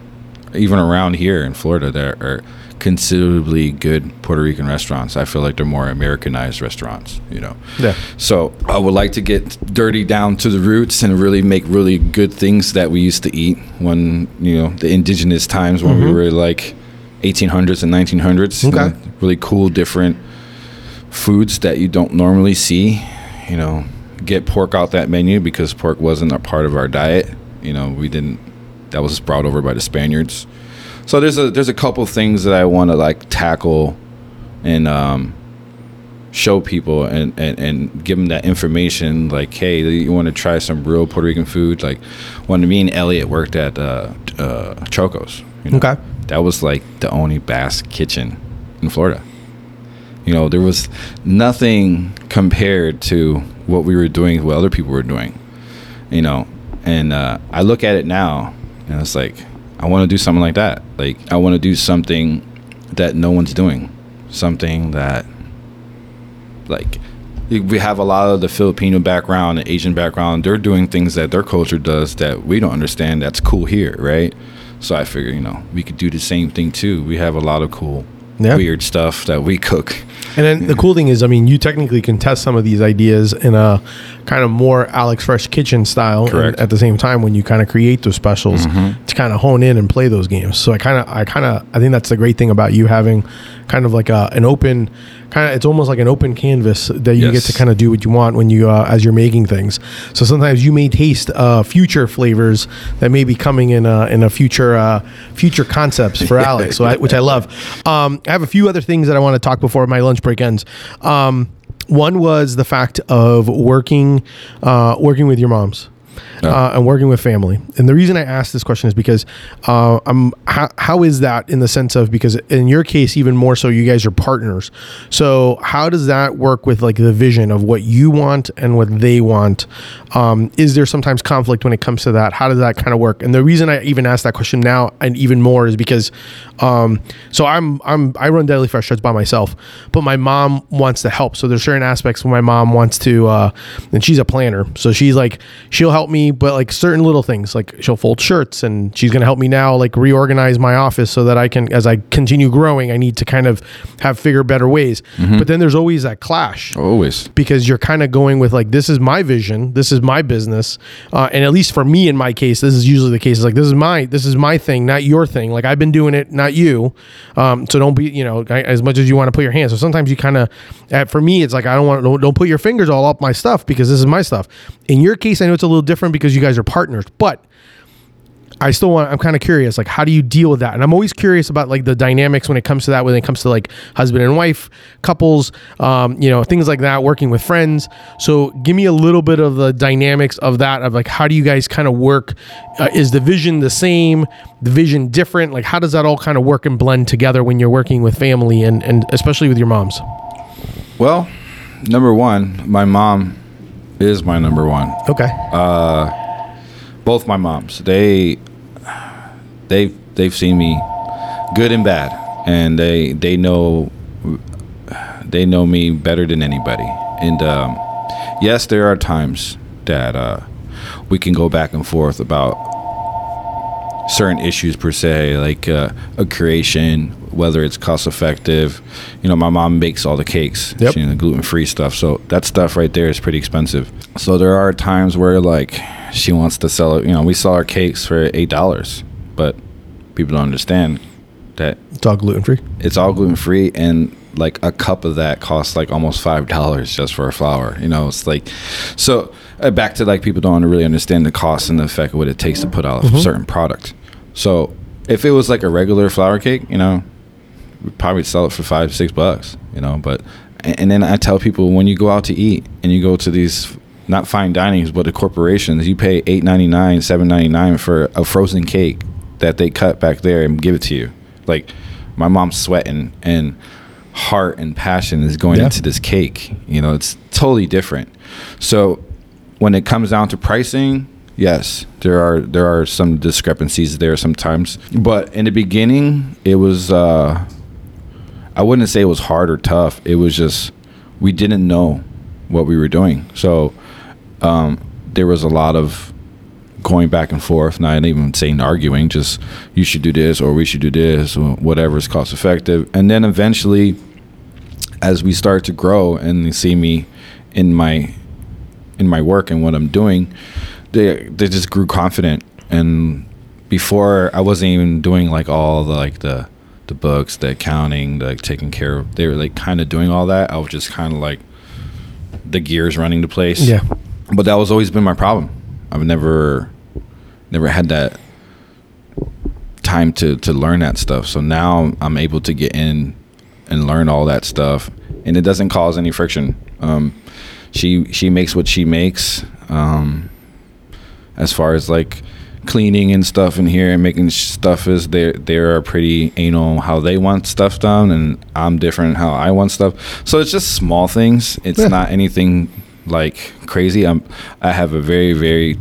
Speaker 2: even around here in Florida, that are considerably good Puerto Rican restaurants. I feel like they're more Americanized restaurants, you know.
Speaker 1: Yeah.
Speaker 2: So I would like to get dirty down to the roots and really make really good things that we used to eat when you know the indigenous times when we mm-hmm. were like 1800s and 1900s. you
Speaker 1: Okay.
Speaker 2: know, really cool, different foods that you don't normally see. You know, get pork out that menu because pork wasn't a part of our diet. You know, we didn't. That was brought over by the Spaniards. So there's a there's a couple things that I want to like tackle and um, show people and, and, and give them that information like hey you want to try some real puerto rican food? Like when me and elliot worked at uh, uh, chocos you know,
Speaker 1: Okay.
Speaker 2: that was like the only bass kitchen in florida. You know there was nothing compared to what we were doing what other people were doing you know? And uh, i look at it now and it's like i want to do something like that like i want to do something that no one's doing something that like we have a lot of the Filipino background and Asian background. They're doing things that their culture does that we don't understand. That's cool here, right? So I figure, you know, we could do the same thing too. We have a lot of cool,
Speaker 1: Yeah.
Speaker 2: weird stuff that we cook.
Speaker 1: And then the cool thing is, I mean, you technically can test some of these ideas in a kind of more Alex Fresh kitchen style.
Speaker 2: Correct.
Speaker 1: at the same time, when you kind of create those specials mm-hmm. to kind of hone in and play those games. So I kind of, I kind of, I think that's the great thing about you having kind of like a, an open kind of it's almost like an open canvas that you get to kind of do what you want when you uh, as you're making things. So sometimes you may taste uh, future flavors that may be coming in a, in a future uh, future concepts for Alex, so I, which I love. Um, I have a few other things that I want to talk before my lunch break ends. Um, one was the fact of working uh, working with your moms uh, and working with family. And the reason I ask this question is because uh, I'm how, how is that in the sense of because in your case even more so you guys are partners. So how does that work with like the vision of what you want and what they want? Um, is there sometimes conflict when it comes to that? How does that kind of work? And the reason I even asked that question now and even more is because um, so I'm I'm I run Deli Fresh Threads by myself, but my mom wants to help. So there's certain aspects where my mom wants to, uh, and she's a planner, so she's like she'll help me, but like certain little things, like she'll fold shirts, and she's gonna help me now like reorganize my office so that I can, as I continue growing, I need to kind of have figure better ways. But then there's always that clash.
Speaker 2: Always.
Speaker 1: because you're kind of going with like this is my vision this is my business uh, and at least for me in my case this is usually the case. It's like this is my this is my thing not your thing. Like i've been doing it not you. Um, so don't be you know I- as much as you want to put your hands so sometimes you kind of for me it's like i don't want don't, don't put your fingers all up my stuff because this is my stuff. In your case i know it's a little different because you guys are partners but I still want. I'm kind of curious, like how do you deal with that? And I'm always curious about like the dynamics when it comes to that. When it comes to like husband and wife couples, um, you know, things like that. Working with friends. So give me a little bit of the dynamics of that. Of like how do you guys kind of work? Uh, is the vision the same? The vision different? Like how does that all kind of work and blend together when you're working with family and and especially with your moms?
Speaker 2: Well, number one, my mom is my number one.
Speaker 1: Okay.
Speaker 2: Uh, both my moms they they they've seen me good and bad and they they know they know me better than anybody and um, yes there are times that uh, we can go back and forth about certain issues per se like uh, a creation whether it's cost effective. You know my mom makes all the cakes.
Speaker 1: Yep.
Speaker 2: she, you know, gluten-free stuff. So that stuff right there is pretty expensive. So there are times where like she wants to sell it you know we sell our cakes for eight dollars but people don't understand that
Speaker 1: It's all gluten free.
Speaker 2: it's all gluten free and like a cup of that costs like almost five dollars just for a flour you know? It's like so uh, back to like people don't really understand the cost and the effect of what it takes to put out a certain product. So if it was like a regular flour cake you know probably sell it for five six bucks you know but and then i tell people when you go out to eat and you go to these not fine dinings but the corporations you pay 8.99 7.99 for a frozen cake that they cut back there and give it to you like my mom's sweating and heart and passion is going
Speaker 1: Yeah.
Speaker 2: into this cake you know it's totally different so when it comes down to pricing yes there are there are some discrepancies there sometimes but in the beginning it was uh I wouldn't say it was hard or tough. It was just we didn't know what we were doing. So um, there was a lot of going back and forth, not even saying arguing, just you should do this or we should do this, or whatever is cost effective. And then eventually, as we start to grow and they see me in my in my work and what I'm doing, they they just grew confident. And before I wasn't even doing like all the like the the books, the accounting, the like, taking care of. They were like kind of doing all that. I was just kind of like the gears running to place.
Speaker 1: Yeah.
Speaker 2: But that was always been my problem. I've never never had that time to to learn that stuff. So now I'm able to get in and learn all that stuff, and it doesn't cause any friction. Um, she she makes what she makes. Um, as far as like cleaning and stuff in here and making stuff is they they are pretty anal how they want stuff done, and I'm different how I want stuff. So it's just small things. It's
Speaker 1: Yeah.
Speaker 2: not anything like crazy. I'm I have a very very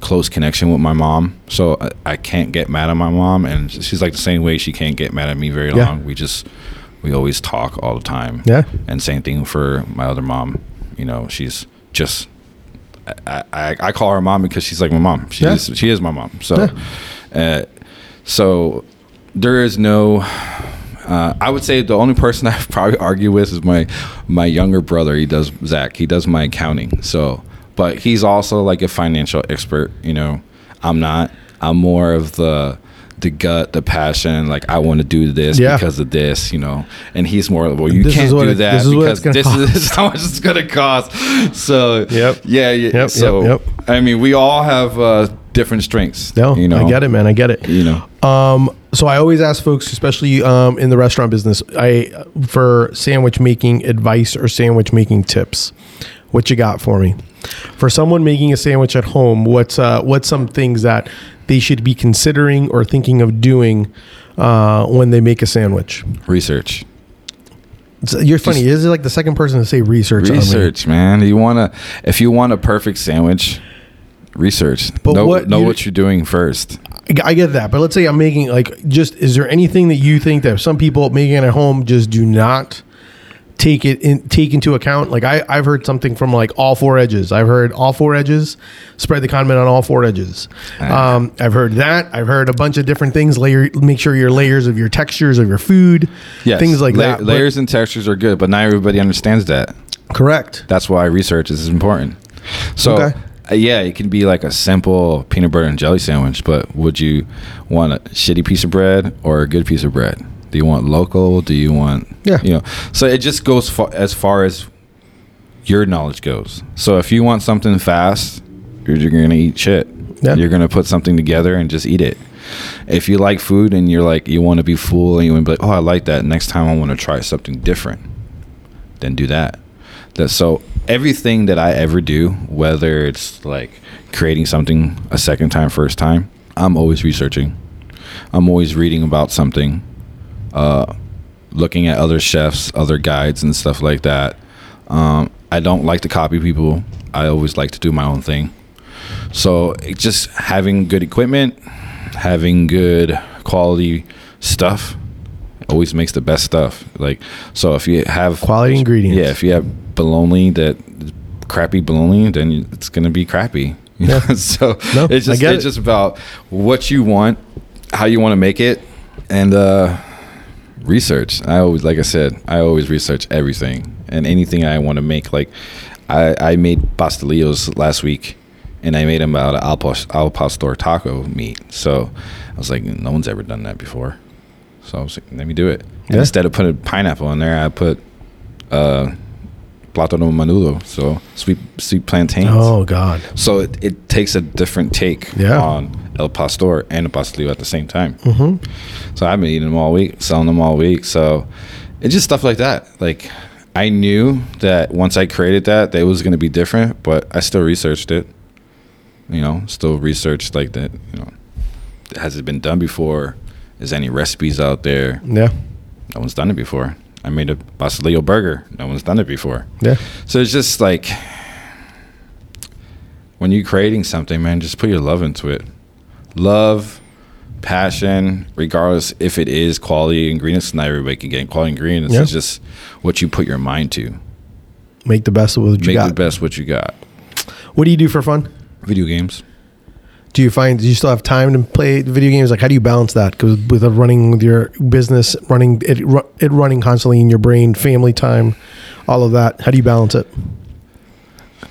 Speaker 2: close connection with my mom, so I, I can't get mad at my mom, and she's like the same way she can't get mad at me very
Speaker 1: Yeah.
Speaker 2: long. We just we always talk all the time.
Speaker 1: Yeah.
Speaker 2: And same thing for my other mom. You know, she's just I, I, I call her mom because she's like my mom. She
Speaker 1: Yeah.
Speaker 2: is she is my mom. So uh, so there is no uh, I would say the only person I probably argue with is my my younger brother. He does Zach. He does my accounting. So, but he's also like a financial expert. You know, I'm not. I'm more of the the gut, the passion, like I want to do this
Speaker 1: Yeah.
Speaker 2: because of this, you know. And he's more well, you
Speaker 1: This
Speaker 2: can't do
Speaker 1: it-
Speaker 2: that
Speaker 1: this is what it's
Speaker 2: because this is how much it's gonna cost. So
Speaker 1: Yep.
Speaker 2: yeah, yeah.
Speaker 1: Yep,
Speaker 2: so
Speaker 1: yep,
Speaker 2: I mean, we all have uh, different strengths.
Speaker 1: No,
Speaker 2: you know.
Speaker 1: I get it, man. I get it.
Speaker 2: You know,
Speaker 1: Um, so I always ask folks, especially um, in the restaurant business, I for sandwich making advice or sandwich making tips. What you got for me? For someone making a sandwich at home, what's uh, what's some things that they should be considering or thinking of doing uh, when they make a sandwich?
Speaker 2: research.
Speaker 1: So you're funny. This is like the second person to say research. on me.
Speaker 2: Research, man. You wanna if you want a perfect sandwich, research.
Speaker 1: But
Speaker 2: know
Speaker 1: what
Speaker 2: know
Speaker 1: you-
Speaker 2: what you're doing first.
Speaker 1: I get that, but let's say I'm making like just. Is there anything that you think that some people making at home just do not take it in take into account? Like I I've heard something from like all four edges. I've heard all four edges. Spread the condiment on all four edges.
Speaker 2: Ah.
Speaker 1: Um, I've heard that. I've heard a bunch of different things. Layer. Make sure your layers of your textures of your food.
Speaker 2: Yes,
Speaker 1: Things like
Speaker 2: La-
Speaker 1: that. but-
Speaker 2: Layers and textures are good, but not everybody understands that.
Speaker 1: correct.
Speaker 2: That's why research is important. So,
Speaker 1: Okay.
Speaker 2: uh, yeah, it can be like a simple peanut butter and jelly sandwich, but would you want a shitty piece of bread or a good piece of bread? Do you want local? Do you want,
Speaker 1: Yeah.
Speaker 2: you know? So it just goes fa- as far as your knowledge goes. So if you want something fast, you're, you're going to eat shit.
Speaker 1: Yeah.
Speaker 2: You're going to put something together and just eat it. If you like food and you're like, you want to be full and you want to be like, oh, I like that. Next time I want to try something different, then do that. That so everything that I ever do, whether it's like creating something a second time, first time, I'm always researching. I'm always reading about something, uh, looking at other chefs, other guides, and stuff like that. Um, I don't like to copy people. I always like to do my own thing. So it just having good equipment, having good quality stuff, always makes the best stuff. Like so, if you have
Speaker 1: Quality ingredients.
Speaker 2: yeah, if you have bologna that crappy bologna, then it's gonna be crappy. You know? so
Speaker 1: No,
Speaker 2: it's just it's
Speaker 1: it.
Speaker 2: just about what you want, how you want to make it, and uh, research. I always, like I said, I always research everything and anything I want to make. Like I, I made pastelillos last week, and I made them out of al, pas- al pastor taco meat. So I was like, no one's ever done that before. So I was like, let me do it. And
Speaker 1: Yeah.
Speaker 2: instead of putting pineapple in there, I put uh, plátano maduro, so sweet sweet plantains.
Speaker 1: Oh God.
Speaker 2: So it, it takes a different take
Speaker 1: Yeah.
Speaker 2: on El Pastor and the pastelillo at the same time.
Speaker 1: hmm
Speaker 2: So I've been eating them all week, selling them all week. So it's just stuff like that. Like I knew that once I created that, that it was going to be different, but I still researched it. You know, still researched like that. You know, has it been done before? Is any recipes out there?
Speaker 1: Yeah.
Speaker 2: No one's done it before. I made a pastelillo burger. No one's done it before.
Speaker 1: Yeah.
Speaker 2: So it's just like when you're creating something, man, just put your love into it. Love, passion, regardless if it is quality ingredients. Not everybody can get quality ingredients.
Speaker 1: Yeah.
Speaker 2: It's just what you put your mind to.
Speaker 1: Make the best of what you
Speaker 2: Make
Speaker 1: got.
Speaker 2: the best what you got.
Speaker 1: What do you do for fun?
Speaker 2: Video games.
Speaker 1: Do you find do you still have time to play video games? Like, how do you balance that? Because with a running with your business, running it, it running constantly in your brain, family time, all of that. How do you balance it?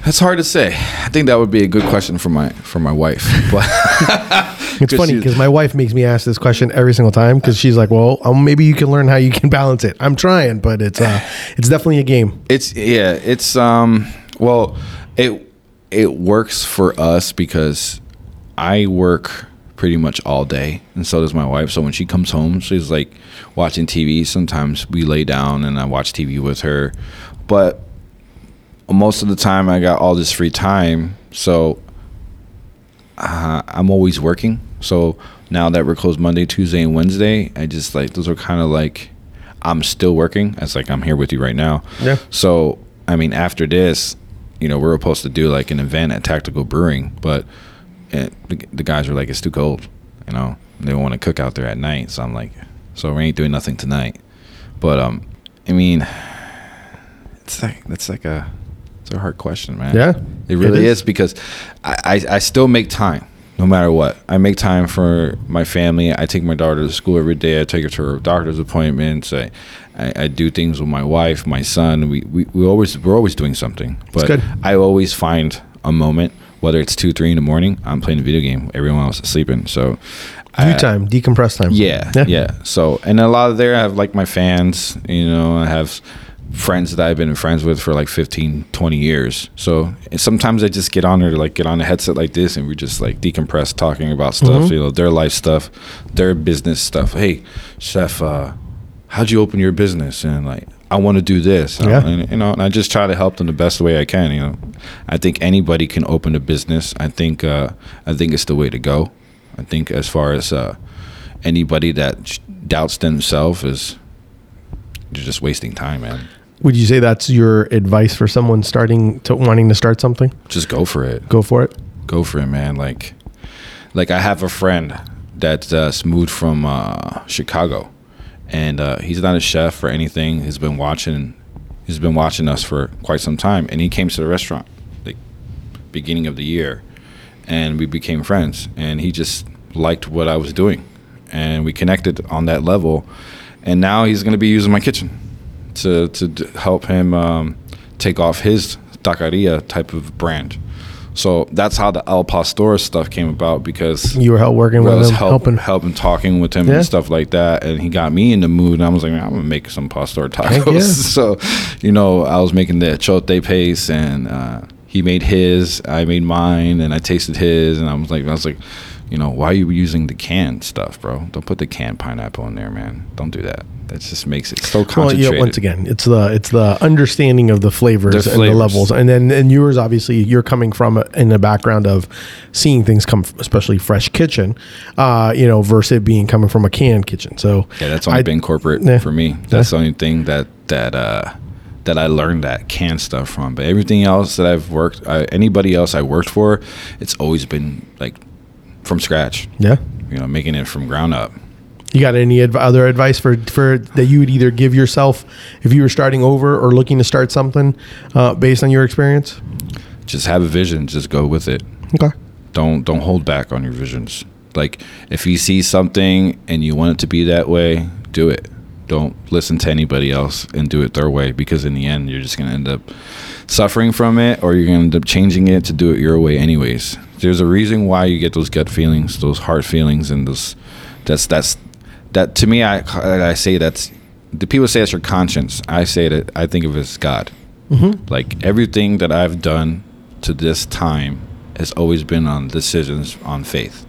Speaker 2: That's hard to say. I think that would be a good question for my for my wife. But
Speaker 1: it's funny because my wife makes me ask this question every single time because she's like, "Well, um, maybe you can learn how you can balance it." I'm trying, but it's uh, it's definitely a game.
Speaker 2: It's yeah, it's um well, it it works for us because I work pretty much all day and so does my wife. So when she comes home, she's like watching TV. Sometimes we lay down and I watch TV with her. But most of the time I got all this free time, so uh, I'm always working. So now that we're closed Monday, Tuesday, and Wednesday, I just like those are kind of like I'm still working. It's like I'm here with you right now.
Speaker 1: Yeah.
Speaker 2: So I mean, after this, you know, we're supposed to do like an event at Tactical Brewing, but it, the, the guys were like, it's too cold. You know, they don't want to cook out there at night. So I'm like, so we ain't doing nothing tonight. But um, I mean, it's like that's like a it's a hard question, man.
Speaker 1: Yeah,
Speaker 2: it really
Speaker 1: it
Speaker 2: is.
Speaker 1: is.
Speaker 2: because I, I I still make time no matter what. I make time for my family. I take my daughter to school every day. I take her to her doctor's appointments. I I, I do things with my wife, my son. We, we we always we're always doing something. But
Speaker 1: good.
Speaker 2: I always find a moment, whether it's two, three in the morning, I'm playing a video game. Everyone else is sleeping. So
Speaker 1: You time, decompress time.
Speaker 2: Yeah, yeah, So, and a lot of there, I have like my fans. You know, I have friends that I've been friends with for like 15, 20 years. So sometimes I just get on there to like get on a headset like this, and we just like decompress, talking about stuff.
Speaker 1: Mm-hmm.
Speaker 2: You know, their life stuff, their business stuff. Hey, chef, uh, how'd you open your business? And like, I want to do this.
Speaker 1: Yeah.
Speaker 2: And, you know, and I just try to help them the best way I can. You know, I think anybody can open a business. I think, uh, I think it's the way to go. I think as far as uh, anybody that doubts themselves is you're just wasting time, man.
Speaker 1: Would you say that's your advice for someone starting to wanting to start something?
Speaker 2: Just go for it.
Speaker 1: Go for it.
Speaker 2: Go for it, man. Like, like I have a friend that's uh, moved from uh, Chicago, and uh, he's not a chef or anything. He's been watching. He's been watching us for quite some time, and he came to the restaurant like beginning of the year, and we became friends. And he just liked what I was doing, and we connected on that level. And now he's going to be using my kitchen to to help him um, take off his taqueria type of brand. So that's how the El Pastor stuff came about because
Speaker 1: You were help working with him,
Speaker 2: help,
Speaker 1: helping.
Speaker 2: helping, talking with him
Speaker 1: Yeah.
Speaker 2: and stuff like that, and he got me in the mood. And I was like, I'm gonna make some pastor tacos.
Speaker 1: yeah.
Speaker 2: so, you know, I was making the achiote paste, and uh, he made his, I made mine, and I tasted his, and I was like, I was like, you know, why are you using the canned stuff, bro? Don't put the canned pineapple in there, man. Don't do that. That just makes it so
Speaker 1: Well,
Speaker 2: concentrated.
Speaker 1: yeah. Once again, it's the it's the understanding of the flavors,
Speaker 2: The
Speaker 1: and the levels, and then and yours obviously you're coming from in the background of seeing things come, especially fresh kitchen, uh, you know, versus it being coming from a canned kitchen. So
Speaker 2: Yeah, that's only
Speaker 1: I-
Speaker 2: been corporate for me. That's the only thing that that uh, that I learned that canned stuff from. But everything else that I've worked, I, anybody else I worked for, it's always been like from scratch.
Speaker 1: Yeah.
Speaker 2: You know, making it from ground up.
Speaker 1: You got any adv- other advice for for that you would either give yourself if you were starting over or looking to start something uh, based on your experience?
Speaker 2: Just have a vision. Just go with it.
Speaker 1: Okay.
Speaker 2: Don't don't hold back on your visions. Like if you see something and you want it to be that way, do it. Don't listen to anybody else and do it their way because in the end you're just gonna end up suffering from it or you're gonna end up changing it to do it your way anyways. There's a reason why you get those gut feelings, those heart feelings and those that's that's that to me I I say that's the people say it's your conscience. I say that I think of it as God. Like everything that I've done to this time has always been on decisions on faith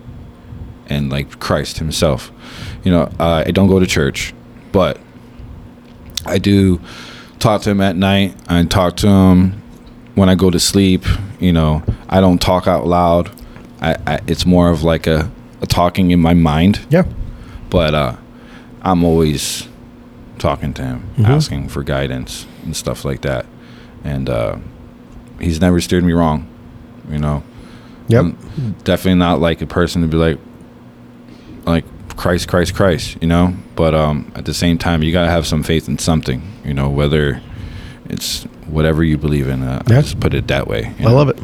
Speaker 2: and like Christ Himself. You know, uh, I don't go to church, but I do talk to Him at night. I talk to Him when I go to sleep. You know, I don't talk out loud. I, I it's more of like a, a talking in my mind
Speaker 1: Yeah.
Speaker 2: But uh, I'm always talking to him,
Speaker 1: Mm-hmm.
Speaker 2: asking for guidance and stuff like that. And uh, he's never steered me wrong, you know.
Speaker 1: Yep.
Speaker 2: I'm definitely not like a person to be like, like Christ, Christ, Christ, you know. But um, at the same time, you gotta have some faith in something, you know, whether it's whatever you believe in. Uh,
Speaker 1: Yeah.
Speaker 2: I just put it that way.
Speaker 1: I
Speaker 2: know?
Speaker 1: love it.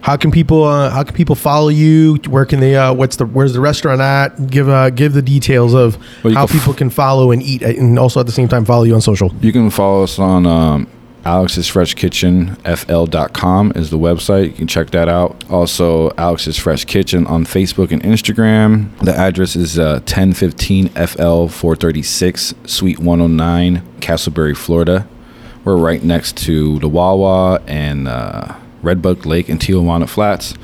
Speaker 1: How can people uh, how can people follow you? Where can they uh, what's the where's the restaurant at? Give uh, give the details of
Speaker 2: Well,
Speaker 1: how
Speaker 2: can f-
Speaker 1: people can follow and eat and also at the same time follow you on social.
Speaker 2: You can follow us on um, Alex's Fresh Kitchen, FL.com is the website. You can check that out. Also, Alex's Fresh Kitchen on Facebook and Instagram. The address is uh, 1015 FL 436, Suite 109, Casselberry, Florida. We're right next to the Wawa and uh, Red Bug Lake and Tijuana Flats.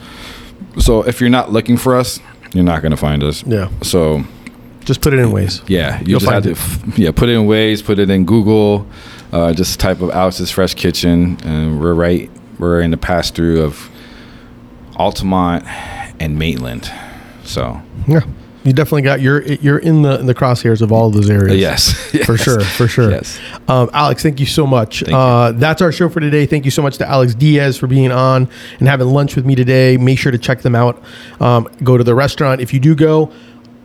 Speaker 2: So if you're not looking for us, you're not going to find us.
Speaker 1: Yeah.
Speaker 2: So
Speaker 1: Just put it in Waze.
Speaker 2: yeah, you
Speaker 1: You'll
Speaker 2: just have to, f- yeah, put it in Waze. put it in Google, uh, just type of Alex's Fresh Kitchen, and we're right, we're in the pass through of Altamonte and Maitland. So
Speaker 1: Yeah. You definitely got you're you're in the in the crosshairs of all of those areas.
Speaker 2: uh, yes,
Speaker 1: For sure, for sure.
Speaker 2: Yes.
Speaker 1: Um, Alex, thank you so much. Uh, that's our show for today. Thank you so much to Alex Diaz for being on and having lunch with me today. Make sure to check them out. Um, go to the restaurant if you do go.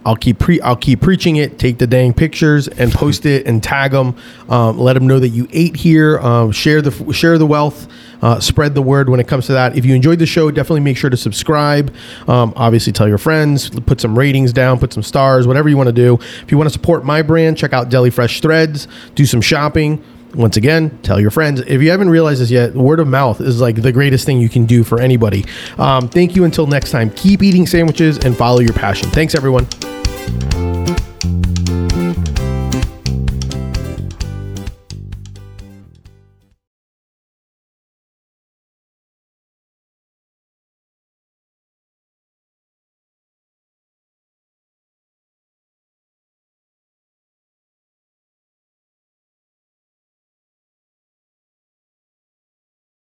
Speaker 1: I'll keep pre I'll keep preaching it. Take the dang pictures and post it and tag them. Um, let them know that you ate here. Um, share the share the wealth. Uh, spread the word when it comes to that. If you enjoyed the show, definitely make sure to subscribe. Um, obviously, tell your friends. Put some ratings down. Put some stars. Whatever you want to do. If you want to support my brand, check out Deli Fresh Threads. Do some shopping. Once again, tell your friends. If you haven't realized this yet, word of mouth is like the greatest thing you can do for anybody. Um, thank you. Until next time, keep eating sandwiches and follow your passion. Thanks, everyone.